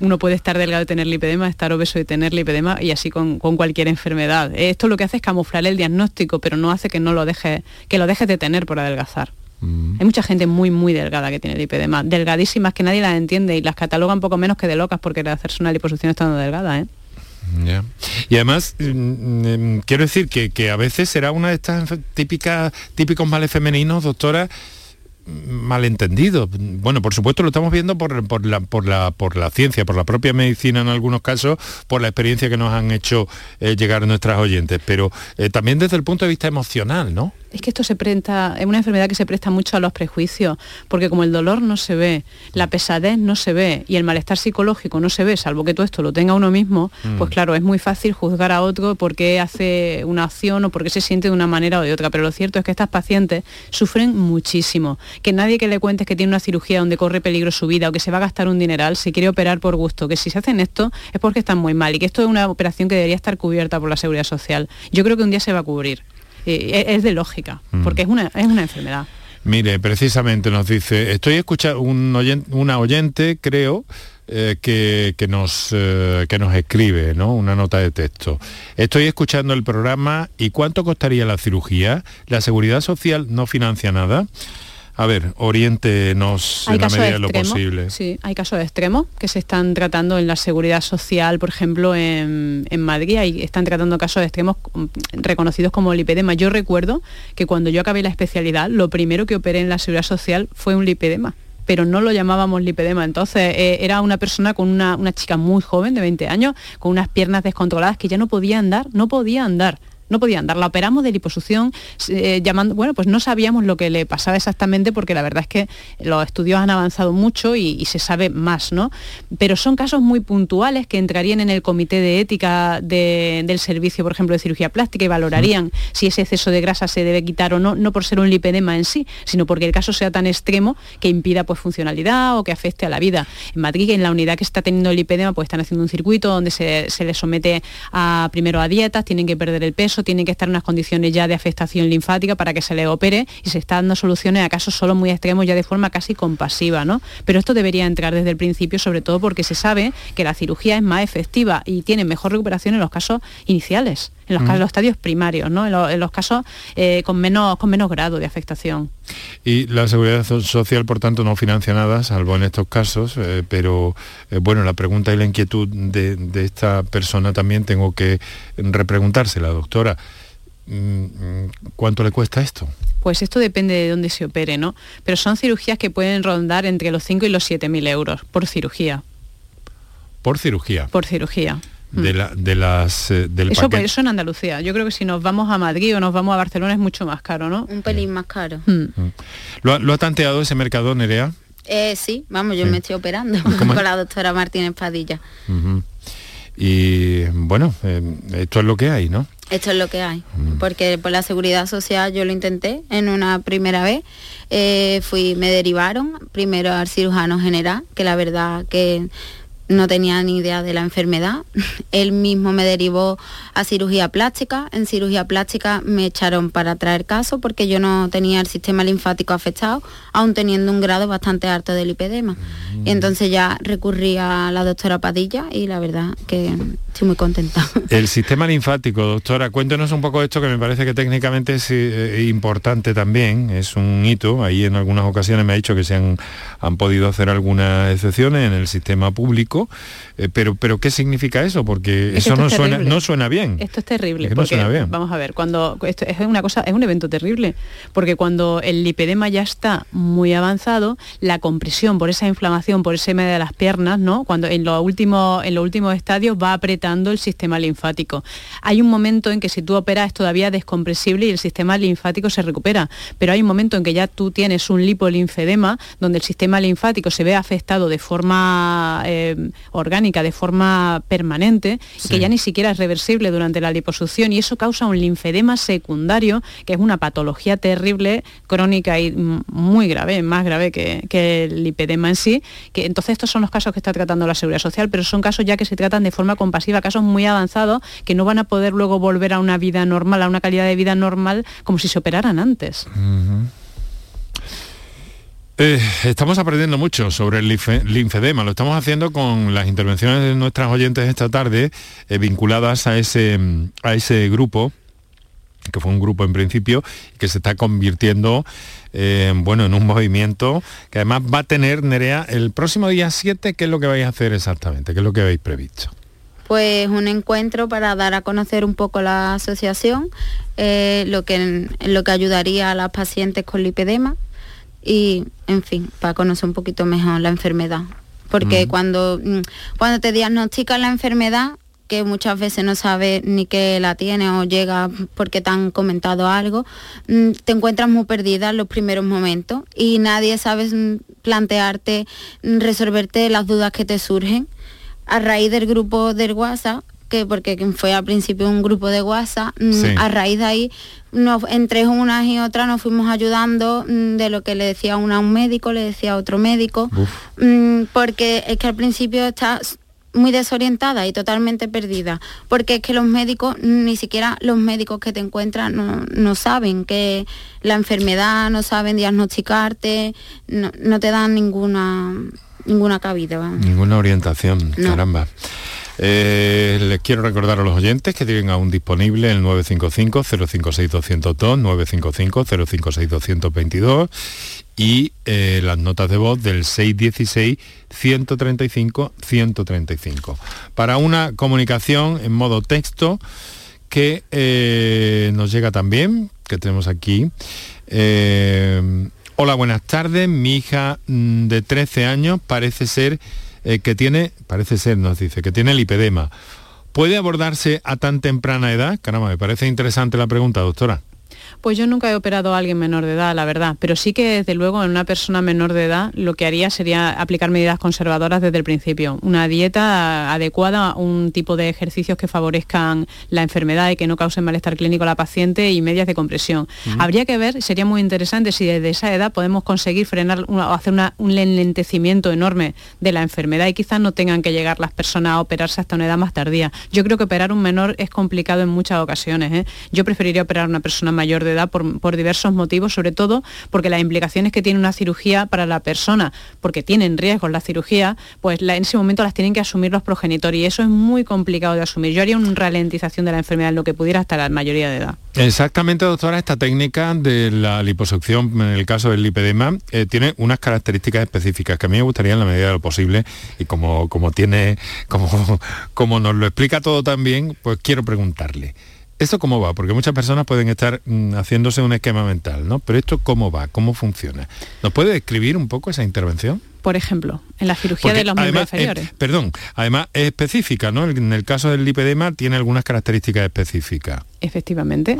Uno puede estar delgado y tener lipedema, estar obeso y tener lipedema y así con, cualquier enfermedad. Esto lo que hace es camuflar el diagnóstico, pero no hace que no lo deje, que lo dejes de tener por adelgazar. Mm. Hay mucha gente muy, muy delgada que tiene lipedema, delgadísimas que nadie las entiende y las catalogan poco menos que de locas porque hacerse una liposucción estando delgada. ¿eh? Y además, mm, mm, quiero decir que, que, a veces será una de estas típicas, típicos males femeninos, doctora, malentendido. Bueno, por supuesto lo estamos viendo por, la, por, la, por la ciencia, por la propia medicina en algunos casos, por la experiencia que nos han hecho eh, llegar nuestras oyentes, pero eh, también desde el punto de vista emocional, ¿no? Es que esto se presta, es una enfermedad que se presta mucho a los prejuicios, porque como el dolor no se ve, la pesadez no se ve y el malestar psicológico no se ve, salvo que todo esto lo tenga uno mismo, mm. pues claro, es muy fácil juzgar a otro porque hace una acción o porque se siente de una manera o de otra. Pero lo cierto es que estas pacientes sufren muchísimo. Que nadie que le cuentes que tiene una cirugía donde corre peligro su vida o que se va a gastar un dineral se quiere operar por gusto. Que si se hacen esto es porque están muy mal y que esto es una operación que debería estar cubierta por la seguridad social. Yo creo que un día se va a cubrir. Eh, es de lógica, mm. porque es una, es una enfermedad. Mire, precisamente nos dice, estoy escuchando un una oyente, creo, eh, que, nos, eh, que nos escribe ¿no? una nota de texto. Estoy escuchando el programa y ¿cuánto costaría la cirugía? ¿La seguridad social no financia nada? A ver, oriéntenos en la medida de lo posible. Sí, hay casos extremos que se están tratando en la seguridad social, por ejemplo, en, Madrid, y están tratando casos extremos mm, reconocidos como lipedema. Yo recuerdo que cuando yo acabé la especialidad, lo primero que operé en la seguridad social fue un lipedema pero no lo llamábamos lipedema. Entonces eh, era una persona con una, una chica muy joven, de 20 años, con unas piernas descontroladas que ya no podía andar, no podía andar no podía andar. La operamos de liposucción, eh, llamando, bueno, pues no sabíamos lo que le pasaba exactamente porque la verdad es que los estudios han avanzado mucho y, se sabe más, ¿no? Pero son casos muy puntuales que entrarían en el comité de ética del servicio, por ejemplo, de cirugía plástica y valorarían si ese exceso de grasa se debe quitar o no, no por ser un lipedema en sí, sino porque el caso sea tan extremo que impida pues funcionalidad o que afecte a la vida. En Madrid, en la unidad que está teniendo el lipedema, pues están haciendo un circuito donde se, se les somete a, primero a dietas, tienen que perder el peso, tienen que estar en unas condiciones ya de afectación linfática para que se le opere y se está dando soluciones a casos solo muy extremos ya de forma casi compasiva, ¿no? Pero esto debería entrar desde el principio, sobre todo porque se sabe que la cirugía es más efectiva y tiene mejor recuperación en los casos iniciales en los, casos, los estadios primarios, ¿no? en, los casos eh, con, menos, con menos grado de afectación. Y la seguridad social, por tanto, no financia nada, salvo en estos casos, eh, pero eh, bueno, la pregunta y la inquietud de, de, esta persona también tengo que repreguntársela, doctora. Mm, ¿Cuánto le cuesta esto? Pues esto depende de dónde se opere, ¿no? Pero son cirugías que pueden rondar entre los 5 y los 7 mil euros por cirugía. ¿Por cirugía? Por cirugía de, la, de las eh, del eso, eso en Andalucía. Yo creo que si nos vamos a Madrid o nos vamos a Barcelona es mucho más caro no un pelín más caro. Mm. Mm. ¿Lo, ha, tanteado ese mercado Nerea eh, sí vamos yo me estoy operando con la doctora Martínez Padilla. Y bueno eh, esto es lo que hay no esto es lo que hay, mm. porque por la seguridad social yo lo intenté en una primera vez, fui, me derivaron primero al cirujano general, que la verdad que no tenía ni idea de la enfermedad. Él mismo me derivó a cirugía plástica. En cirugía plástica me echaron para traer caso porque yo no tenía el sistema linfático afectado, aún teniendo un grado bastante alto de lipedema. Y mm. entonces ya recurrí a la doctora Padilla y la verdad que estoy muy contenta. El sistema linfático, doctora, cuéntenos un poco esto que me parece que técnicamente es eh, importante también, es un hito. Ahí en algunas ocasiones me ha dicho que se han, han podido hacer algunas excepciones en el sistema público eh, pero, pero ¿qué significa eso? Porque eso no suena, no suena bien. Esto es terrible. Vamos a ver, cuando esto es una cosa, es un evento terrible, porque cuando el lipedema ya está muy avanzado, la compresión por esa inflamación, por ese medio de las piernas, ¿no? Cuando en los últimos, en los últimos estadios va apretando el sistema linfático. Hay un momento en que si tú operas es todavía descompresible y el sistema linfático se recupera, pero hay un momento en que ya tú tienes un lipolinfedema donde el sistema linfático se ve afectado de forma eh, orgánica de forma permanente que ya ni siquiera es reversible durante la liposucción y eso causa un linfedema secundario, que es una patología terrible, crónica y muy grave, más grave que, el lipedema en sí, que entonces estos son los casos que está tratando la Seguridad Social, pero son casos ya que se tratan de forma compasiva, casos muy avanzados que no van a poder luego volver a una vida normal, a una calidad de vida normal como si se operaran antes. Eh, estamos aprendiendo mucho sobre el linfedema, lo estamos haciendo con las intervenciones de nuestras oyentes esta tarde eh, vinculadas a ese, a ese grupo que fue un grupo en principio, que se está convirtiendo eh, bueno, en un movimiento que además va a tener, Nerea, el próximo día 7, ¿qué es lo que vais a hacer exactamente? ¿Qué es lo que habéis previsto? Pues un encuentro para dar a conocer un poco la asociación, lo, que, lo que ayudaría a las pacientes con lipedema, y, en fin, para conocer un poquito mejor la enfermedad. Porque cuando, mm, cuando te diagnostican la enfermedad, que muchas veces no sabes ni que la tiene o llega porque te han comentado algo, mm, te encuentras muy perdida en los primeros momentos y nadie sabe mm, plantearte, resolverte las dudas que te surgen. A raíz del grupo del WhatsApp, que porque fue al principio un grupo de WhatsApp, a raíz de ahí entre unas y otras nos fuimos ayudando mm, de lo que le decía una a un médico, le decía a otro médico, mm, porque es que al principio está muy desorientada y totalmente perdida, porque es que los médicos, ni siquiera los médicos que te encuentran no, saben que la enfermedad, no saben diagnosticarte, no, te dan ninguna ninguna cabida. Ninguna orientación, caramba. Eh, les quiero recordar a los oyentes que tienen aún disponible el 955-056-202, 955-056-222 y eh, las notas de voz del 616-135-135. Para una comunicación en modo texto que eh, nos llega también, que tenemos aquí. Hola, buenas tardes. Mi hija mm, de 13 años parece ser eh, que tiene, parece ser, nos dice, que tiene lipedema. ¿Puede abordarse a tan temprana edad? Caramba, me parece interesante la pregunta, doctora. Pues yo nunca he operado a alguien menor de edad, la verdad, pero sí que desde luego en una persona menor de edad lo que haría sería aplicar medidas conservadoras desde el principio. Una dieta adecuada, un tipo de ejercicios que favorezcan la enfermedad y que no causen malestar clínico a la paciente y medias de compresión. Habría que ver, sería muy interesante si desde esa edad podemos conseguir frenar o hacer un lentecimiento enorme de la enfermedad y quizás no tengan que llegar las personas a operarse hasta una edad más tardía. Yo creo que operar un menor es complicado en muchas ocasiones. ¿eh? Yo preferiría operar a una persona mayor de edad por, diversos motivos, sobre todo porque las implicaciones que tiene una cirugía para la persona, porque tienen riesgos la cirugía, pues en ese momento las tienen que asumir los progenitores y eso es muy complicado de asumir. Yo haría una ralentización de la enfermedad en lo que pudiera hasta la mayoría de edad. Exactamente, doctora, esta técnica de la liposucción, en el caso del lipedema, eh, tiene unas características específicas que a mí me gustaría en la medida de lo posible y como, como tiene, como, como nos lo explica todo también, pues quiero preguntarle. ¿Esto cómo va? Porque muchas personas pueden estar mm, haciéndose un esquema mental, ¿no? Pero esto cómo va, cómo funciona. ¿Nos puede describir un poco esa intervención? Por ejemplo, en la cirugía de los miembros inferiores. perdón, además es específica, ¿no? En el caso del lipedema tiene algunas características específicas. Efectivamente.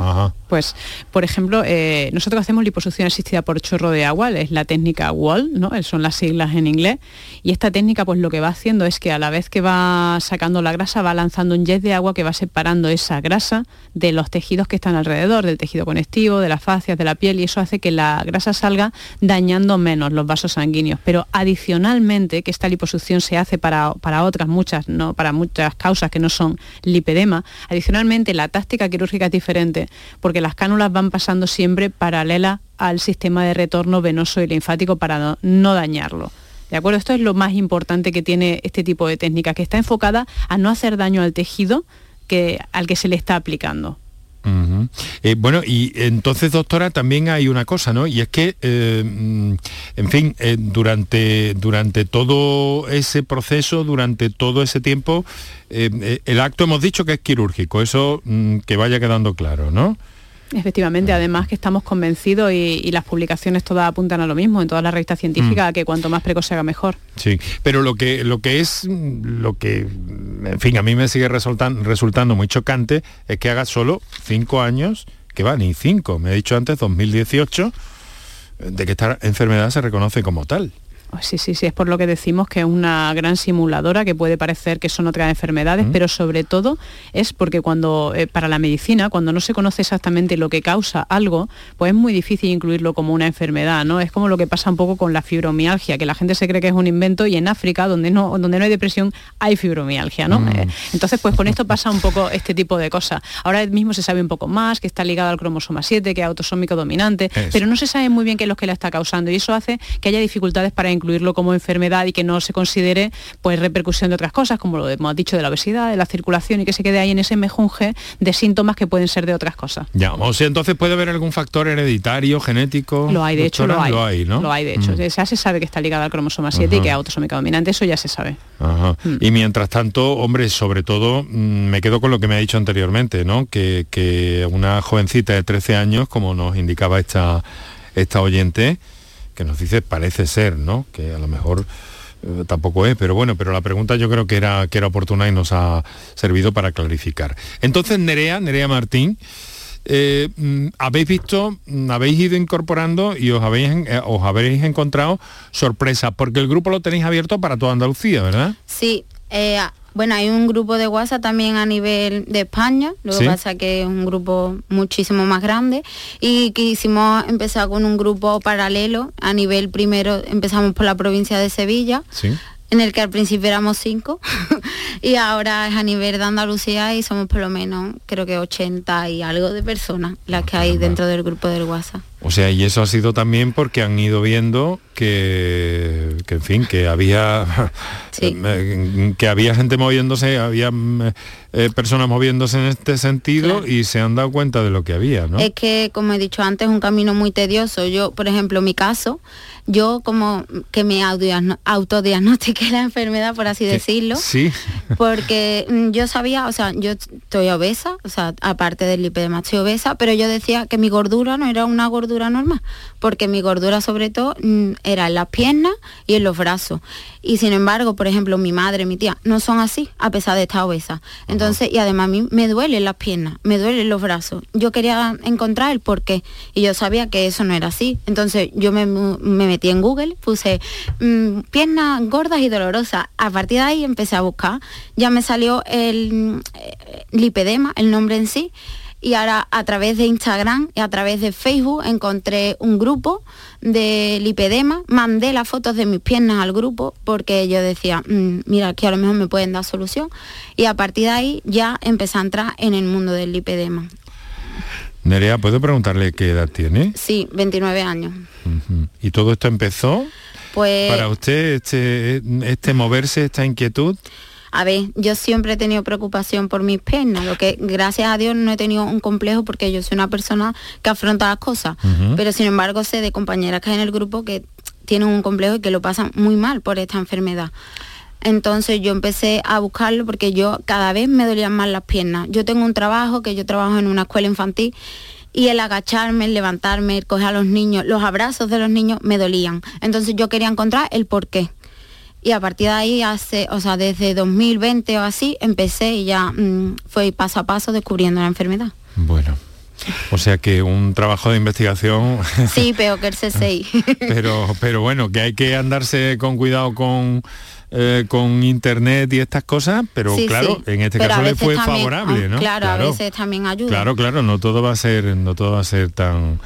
Pues, por ejemplo, eh, nosotros hacemos liposucción asistida por chorro de agua, es la técnica WALL, ¿no? Son las siglas en inglés. Y esta técnica, pues lo que va haciendo es que a la vez que va sacando la grasa, va lanzando un jet de agua que va separando esa grasa de los tejidos que están alrededor, del tejido conectivo, de las fascias, de la piel, y eso hace que la grasa salga dañando menos los vasos sanguíneos. Pero adicionalmente, que esta liposucción se hace para, para otras muchas, ¿no? para muchas causas que no son lipedema, adicionalmente la táctica quirúrgica es diferente, porque las cánulas van pasando siempre paralelas al sistema de retorno venoso y linfático para no, dañarlo. ¿De acuerdo? Esto es lo más importante que tiene este tipo de técnica, que está enfocada a no hacer daño al tejido que, al que se le está aplicando. Eh, bueno, y entonces, doctora, también hay una cosa, ¿no? Y es que, eh, mm, en fin, eh, durante, durante todo ese proceso, durante todo ese tiempo, el acto hemos dicho que es quirúrgico, eso mm, que vaya quedando claro, ¿no? Efectivamente, además que estamos convencidos y, las publicaciones todas apuntan a lo mismo, en todas las revistas científicas, mm. que cuanto más precoz se haga mejor. Sí, pero lo que, lo que es, lo que, en fin, a mí me sigue resultando, resultando muy chocante es que haga solo cinco años, que va, ni cinco, me he dicho antes, 2018, de que esta enfermedad se reconoce como tal. Sí, sí, sí, es por lo que decimos que es una gran simuladora que puede parecer que son otras enfermedades, pero sobre todo es porque cuando, eh, para la medicina, cuando no se conoce exactamente lo que causa algo, pues es muy difícil incluirlo como una enfermedad, ¿no? Es como lo que pasa un poco con la fibromialgia, que la gente se cree que es un invento y en África, donde no, donde no hay depresión, hay fibromialgia, ¿no? Mm. Eh, entonces, pues con esto pasa un poco este tipo de cosas. Ahora mismo se sabe un poco más, que está ligado al cromosoma 7, que es autosómico dominante, pero no se sabe muy bien qué es lo que la está causando y eso hace que haya dificultades para incluir incluirlo como enfermedad y que no se considere pues repercusión de otras cosas, como lo hemos dicho de la obesidad, de la circulación y que se quede ahí en ese mejunje de síntomas que pueden ser de otras cosas. Ya, o sea, entonces puede haber algún factor hereditario, genético. Lo hay, de hecho, lo hay. Lo hay, ¿no? Lo hay, de hecho. Mm. Ya se sabe que está ligado al cromosoma 7 y que es autosómica dominante, eso ya se sabe. Mm. Y mientras tanto, hombre, sobre todo, mm, me quedo con lo que me ha dicho anteriormente, ¿no? Que, que una jovencita de 13 años, como nos indicaba esta, esta oyente, que nos dice parece ser, ¿no? Que a lo mejor eh, tampoco es, pero bueno, pero la pregunta yo creo que era, que era oportuna y nos ha servido para clarificar. Entonces, Nerea, Nerea Martín, eh, mm, habéis visto, mm, habéis ido incorporando y os habéis, eh, os habéis encontrado sorpresas, porque el grupo lo tenéis abierto para toda Andalucía, ¿verdad? Sí, bueno, hay un grupo de WhatsApp también a nivel de España, lo que pasa que es un grupo muchísimo más grande y quisimos empezar con un grupo paralelo a nivel primero, empezamos por la provincia de Sevilla. en el que al principio éramos cinco y ahora es a nivel de Andalucía y somos por lo menos creo que 80 y algo de personas las que hay dentro del grupo del WhatsApp. O sea, y eso ha sido también porque han ido viendo que, en fin, que había que había gente moviéndose, había eh, personas moviéndose en este sentido y se han dado cuenta de lo que había, ¿no? Es que, como he dicho antes, es un camino muy tedioso. Yo, por ejemplo, mi caso, yo como que me autodiagnostiqué la enfermedad, por así decirlo. Sí. Porque mm, yo sabía, o sea, yo estoy obesa, o sea, aparte del lipedema estoy obesa, pero yo decía que mi gordura no era una gordura normal, porque mi gordura sobre todo mm, era en las piernas y en los brazos. Y sin embargo, por ejemplo, mi madre, mi tía, no son así, a pesar de estar obesa. Entonces, y además a mí me duelen las piernas, me duelen los brazos. Yo quería encontrar el por qué y yo sabía que eso no era así. Entonces yo me, metí en Google, puse mm, piernas gordas y dolorosas. A partir de ahí empecé a buscar. Ya me salió el eh, lipedema, el nombre en sí y ahora a través de Instagram y a través de Facebook encontré un grupo de lipedema, mandé las fotos de mis piernas al grupo porque yo decía, mm, mira, que a lo mejor me pueden dar solución y a partir de ahí ya empecé a entrar en el mundo del lipedema. Nerea, ¿puedo preguntarle qué edad tiene? Sí, 29 años. ¿Y todo esto empezó? Pues... Para usted, este, este moverse, esta inquietud. A ver, yo siempre he tenido preocupación por mis piernas, lo que gracias a Dios no he tenido un complejo porque yo soy una persona que afronta las cosas, pero sin embargo sé de compañeras que hay en el grupo que tienen un complejo y que lo pasan muy mal por esta enfermedad. Entonces yo empecé a buscarlo porque yo cada vez me dolían más las piernas. Yo tengo un trabajo que yo trabajo en una escuela infantil y el agacharme, el levantarme, el coger a los niños, los abrazos de los niños me dolían. Entonces yo quería encontrar el por qué y a partir de ahí hace, o sea, desde 2020 o así, empecé y ya mm, fue paso a paso descubriendo la enfermedad. Bueno. O sea que un trabajo de investigación. Sí, peor que el CSI. pero, pero bueno, que hay que andarse con cuidado con, eh, con internet y estas cosas, pero claro, en este caso le fue favorable, ¿no? Claro, claro, a veces también ayuda. Claro, claro, no todo va a ser, no todo va a ser tan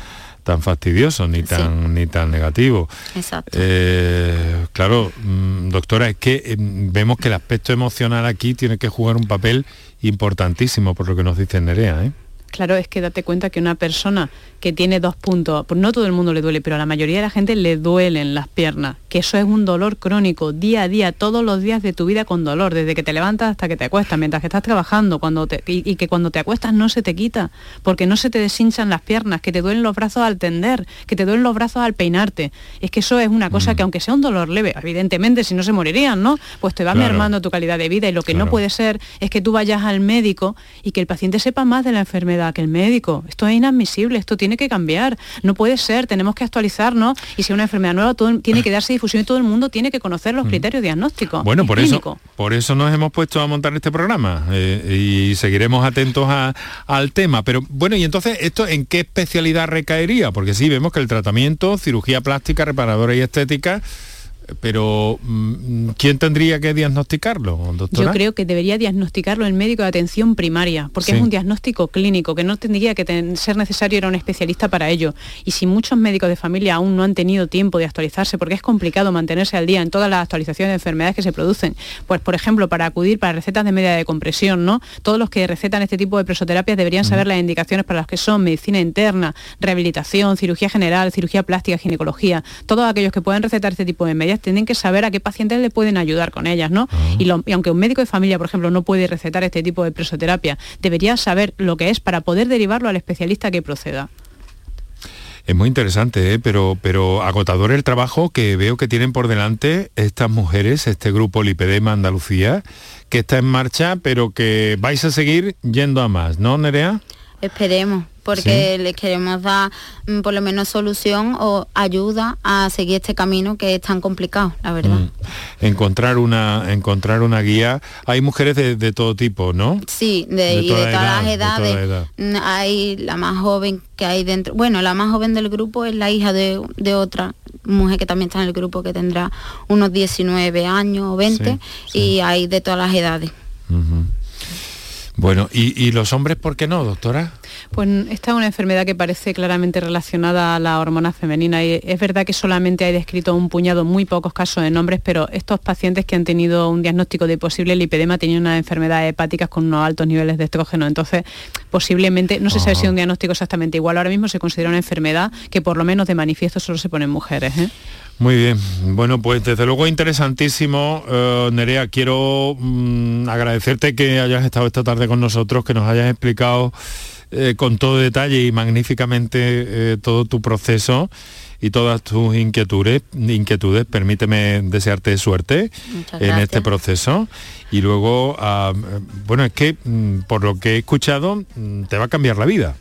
tan fastidioso ni tan ni tan negativo. Exacto. Eh, claro, mm, doctora, es que eh, vemos que el aspecto emocional aquí tiene que jugar un papel importantísimo por lo que nos dice Nerea. ¿eh? Claro, es que date cuenta que una persona que tiene dos puntos, pues no todo el mundo le duele, pero a la mayoría de la gente le duelen las piernas, que eso es un dolor crónico, día a día, todos los días de tu vida con dolor, desde que te levantas hasta que te acuestas, mientras que estás trabajando, cuando y, que cuando te acuestas no se te quita, porque no se te deshinchan las piernas, que te duelen los brazos al tender, que te duelen los brazos al peinarte. Es que eso es una cosa que mm. aunque sea un dolor leve, evidentemente si no se morirían, ¿no? Pues te va mermando tu calidad de vida y lo que no puede ser es que tú vayas al médico y que el paciente sepa más de la enfermedad que el médico. Esto es inadmisible, esto tiene que cambiar. No puede ser, tenemos que actualizarnos y si es una enfermedad nueva todo, tiene que darse difusión y todo el mundo tiene que conocer los mm. criterios diagnósticos. Bueno, por eso, por eso nos hemos puesto a montar este programa eh, y seguiremos atentos al tema. Pero bueno, y entonces, ¿esto en qué especialidad recaería? Porque sí, vemos que el tratamiento, cirugía plástica, reparadora y estética, pero mm, ¿quién tendría que diagnosticarlo, doctora? Yo creo que debería diagnosticarlo el médico de atención primaria, porque es un diagnóstico clínico, que no tendría que ser necesario ir a un especialista para ello. Y si muchos médicos de familia aún no han tenido tiempo de actualizarse, porque es complicado mantenerse al día en todas las actualizaciones de enfermedades que se producen, pues por ejemplo, para acudir para recetas de media de compresión, ¿no? Todos los que recetan este tipo de presoterapias deberían saber las indicaciones para las que son medicina interna, rehabilitación, cirugía general, cirugía plástica, ginecología, todos aquellos que pueden recetar este tipo de medidas tienen que saber a qué pacientes le pueden ayudar con ellas, ¿no? Ah. Y, aunque un médico de familia, por ejemplo, no puede recetar este tipo de presoterapia, debería saber lo que es para poder derivarlo al especialista que proceda. Es muy interesante, ¿eh? pero, pero agotador el trabajo que veo que tienen por delante estas mujeres, este grupo Lipedema Andalucía, que está en marcha, pero que vais a seguir yendo a más, ¿no, Nerea? Esperemos porque les queremos dar mm, por lo menos solución o ayuda a seguir este camino que es tan complicado, la verdad. Mm. Encontrar una encontrar una guía. Hay mujeres de, todo tipo, ¿no? Sí, de, y de todas las edades. Mm, hay la más joven que hay dentro. Bueno, la más joven del grupo es la hija de, otra mujer que también está en el grupo que tendrá unos 19 años o 20 y hay de todas las edades. Bueno, ¿y, ¿y, los hombres por qué no, doctora? Pues esta es una enfermedad que parece claramente relacionada a la hormona femenina y es verdad que solamente hay descrito un puñado, muy pocos casos en hombres, pero estos pacientes que han tenido un diagnóstico de posible lipedema tenían una enfermedad hepática con unos altos niveles de estrógeno, entonces posiblemente, no se sabe si es un diagnóstico exactamente igual, ahora mismo se considera una enfermedad que por lo menos de manifiesto solo se pone en mujeres. ¿eh? Muy bien, bueno pues desde luego interesantísimo. Eh, Nerea, quiero mm, agradecerte que hayas estado esta tarde con nosotros, que nos hayas explicado eh, con todo detalle y magníficamente eh, todo tu proceso y todas tus inquietudes. inquietudes. Permíteme desearte suerte en este proceso. Y luego, ah, bueno, es que mm, por lo que he escuchado, mm, te va a cambiar la vida.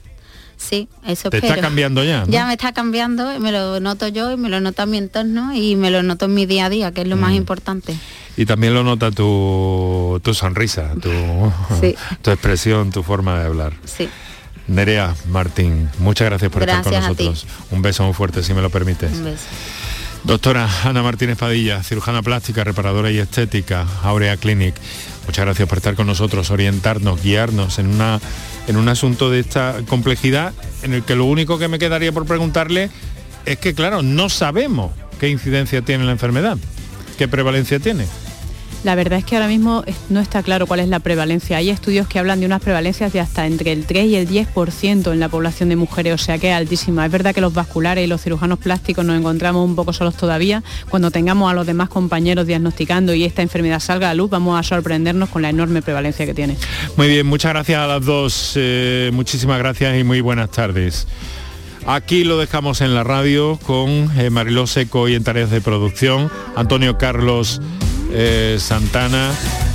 Sí, eso Te está cambiando ya. Ya me está cambiando, me lo noto yo y me lo nota mi entorno y me lo noto en mi día a día, que es lo más mm. importante. Y también lo nota tu, tu sonrisa, tu, tu expresión, tu forma de hablar. Sí. Nerea Martín, muchas gracias por estar con nosotros. Un beso muy fuerte, si me lo permites. Un beso. Doctora Ana Martínez Padilla, cirujana plástica, reparadora y estética, Aurea Clinic. Muchas gracias por estar con nosotros, orientarnos, guiarnos en, una, en un asunto de esta complejidad en el que lo único que me quedaría por preguntarle es que, claro, no sabemos qué incidencia tiene la enfermedad, qué prevalencia tiene. La verdad es que ahora mismo no está claro cuál es la prevalencia. Hay estudios que hablan de unas prevalencias de hasta entre el 3 y el 10% en la población de mujeres, o sea que es altísima. Es verdad que los vasculares y los cirujanos plásticos nos encontramos un poco solos todavía. Cuando tengamos a los demás compañeros diagnosticando y esta enfermedad salga a luz, vamos a sorprendernos con la enorme prevalencia que tiene. Muy bien, muchas gracias a las dos. Eh, muchísimas gracias y muy buenas tardes. Aquí lo dejamos en la radio con eh, Mariló Seco y en tareas de producción, Antonio Carlos eh, Santana,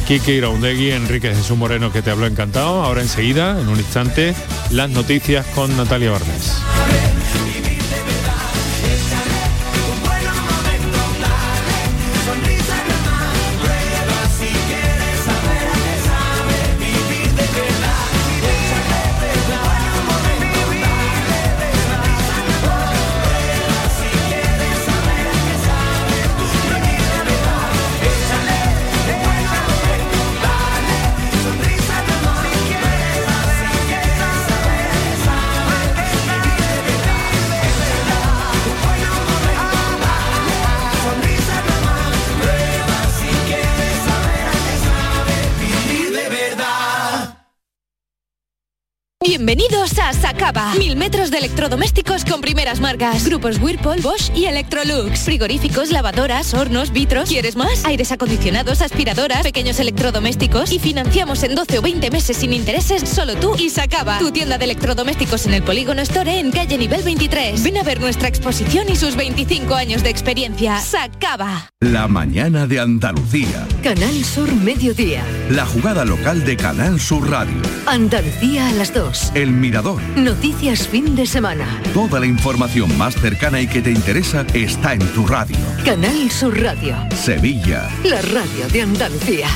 Kiki Iraundegui, Enrique Jesús Moreno que te habló encantado. Ahora enseguida, en un instante, las noticias con Natalia Barnes. De electrodomésticos con primeras marcas. Grupos Whirlpool, Bosch y Electrolux. Frigoríficos, lavadoras, hornos, vitros. ¿Quieres más? Aires acondicionados, aspiradoras, pequeños electrodomésticos. Y financiamos en 12 o 20 meses sin intereses solo tú y Sacaba. Tu tienda de electrodomésticos en el Polígono Store en calle nivel 23. Ven a ver nuestra exposición y sus 25 años de experiencia. Sacaba. La mañana de Andalucía. Canal Sur Mediodía. La jugada local de Canal Sur Radio. Andalucía a las 2. El Mirador. Noticias fin de semana. Toda la información más cercana y que te interesa está en tu radio. Canal Sur Radio. Sevilla. La radio de Andalucía.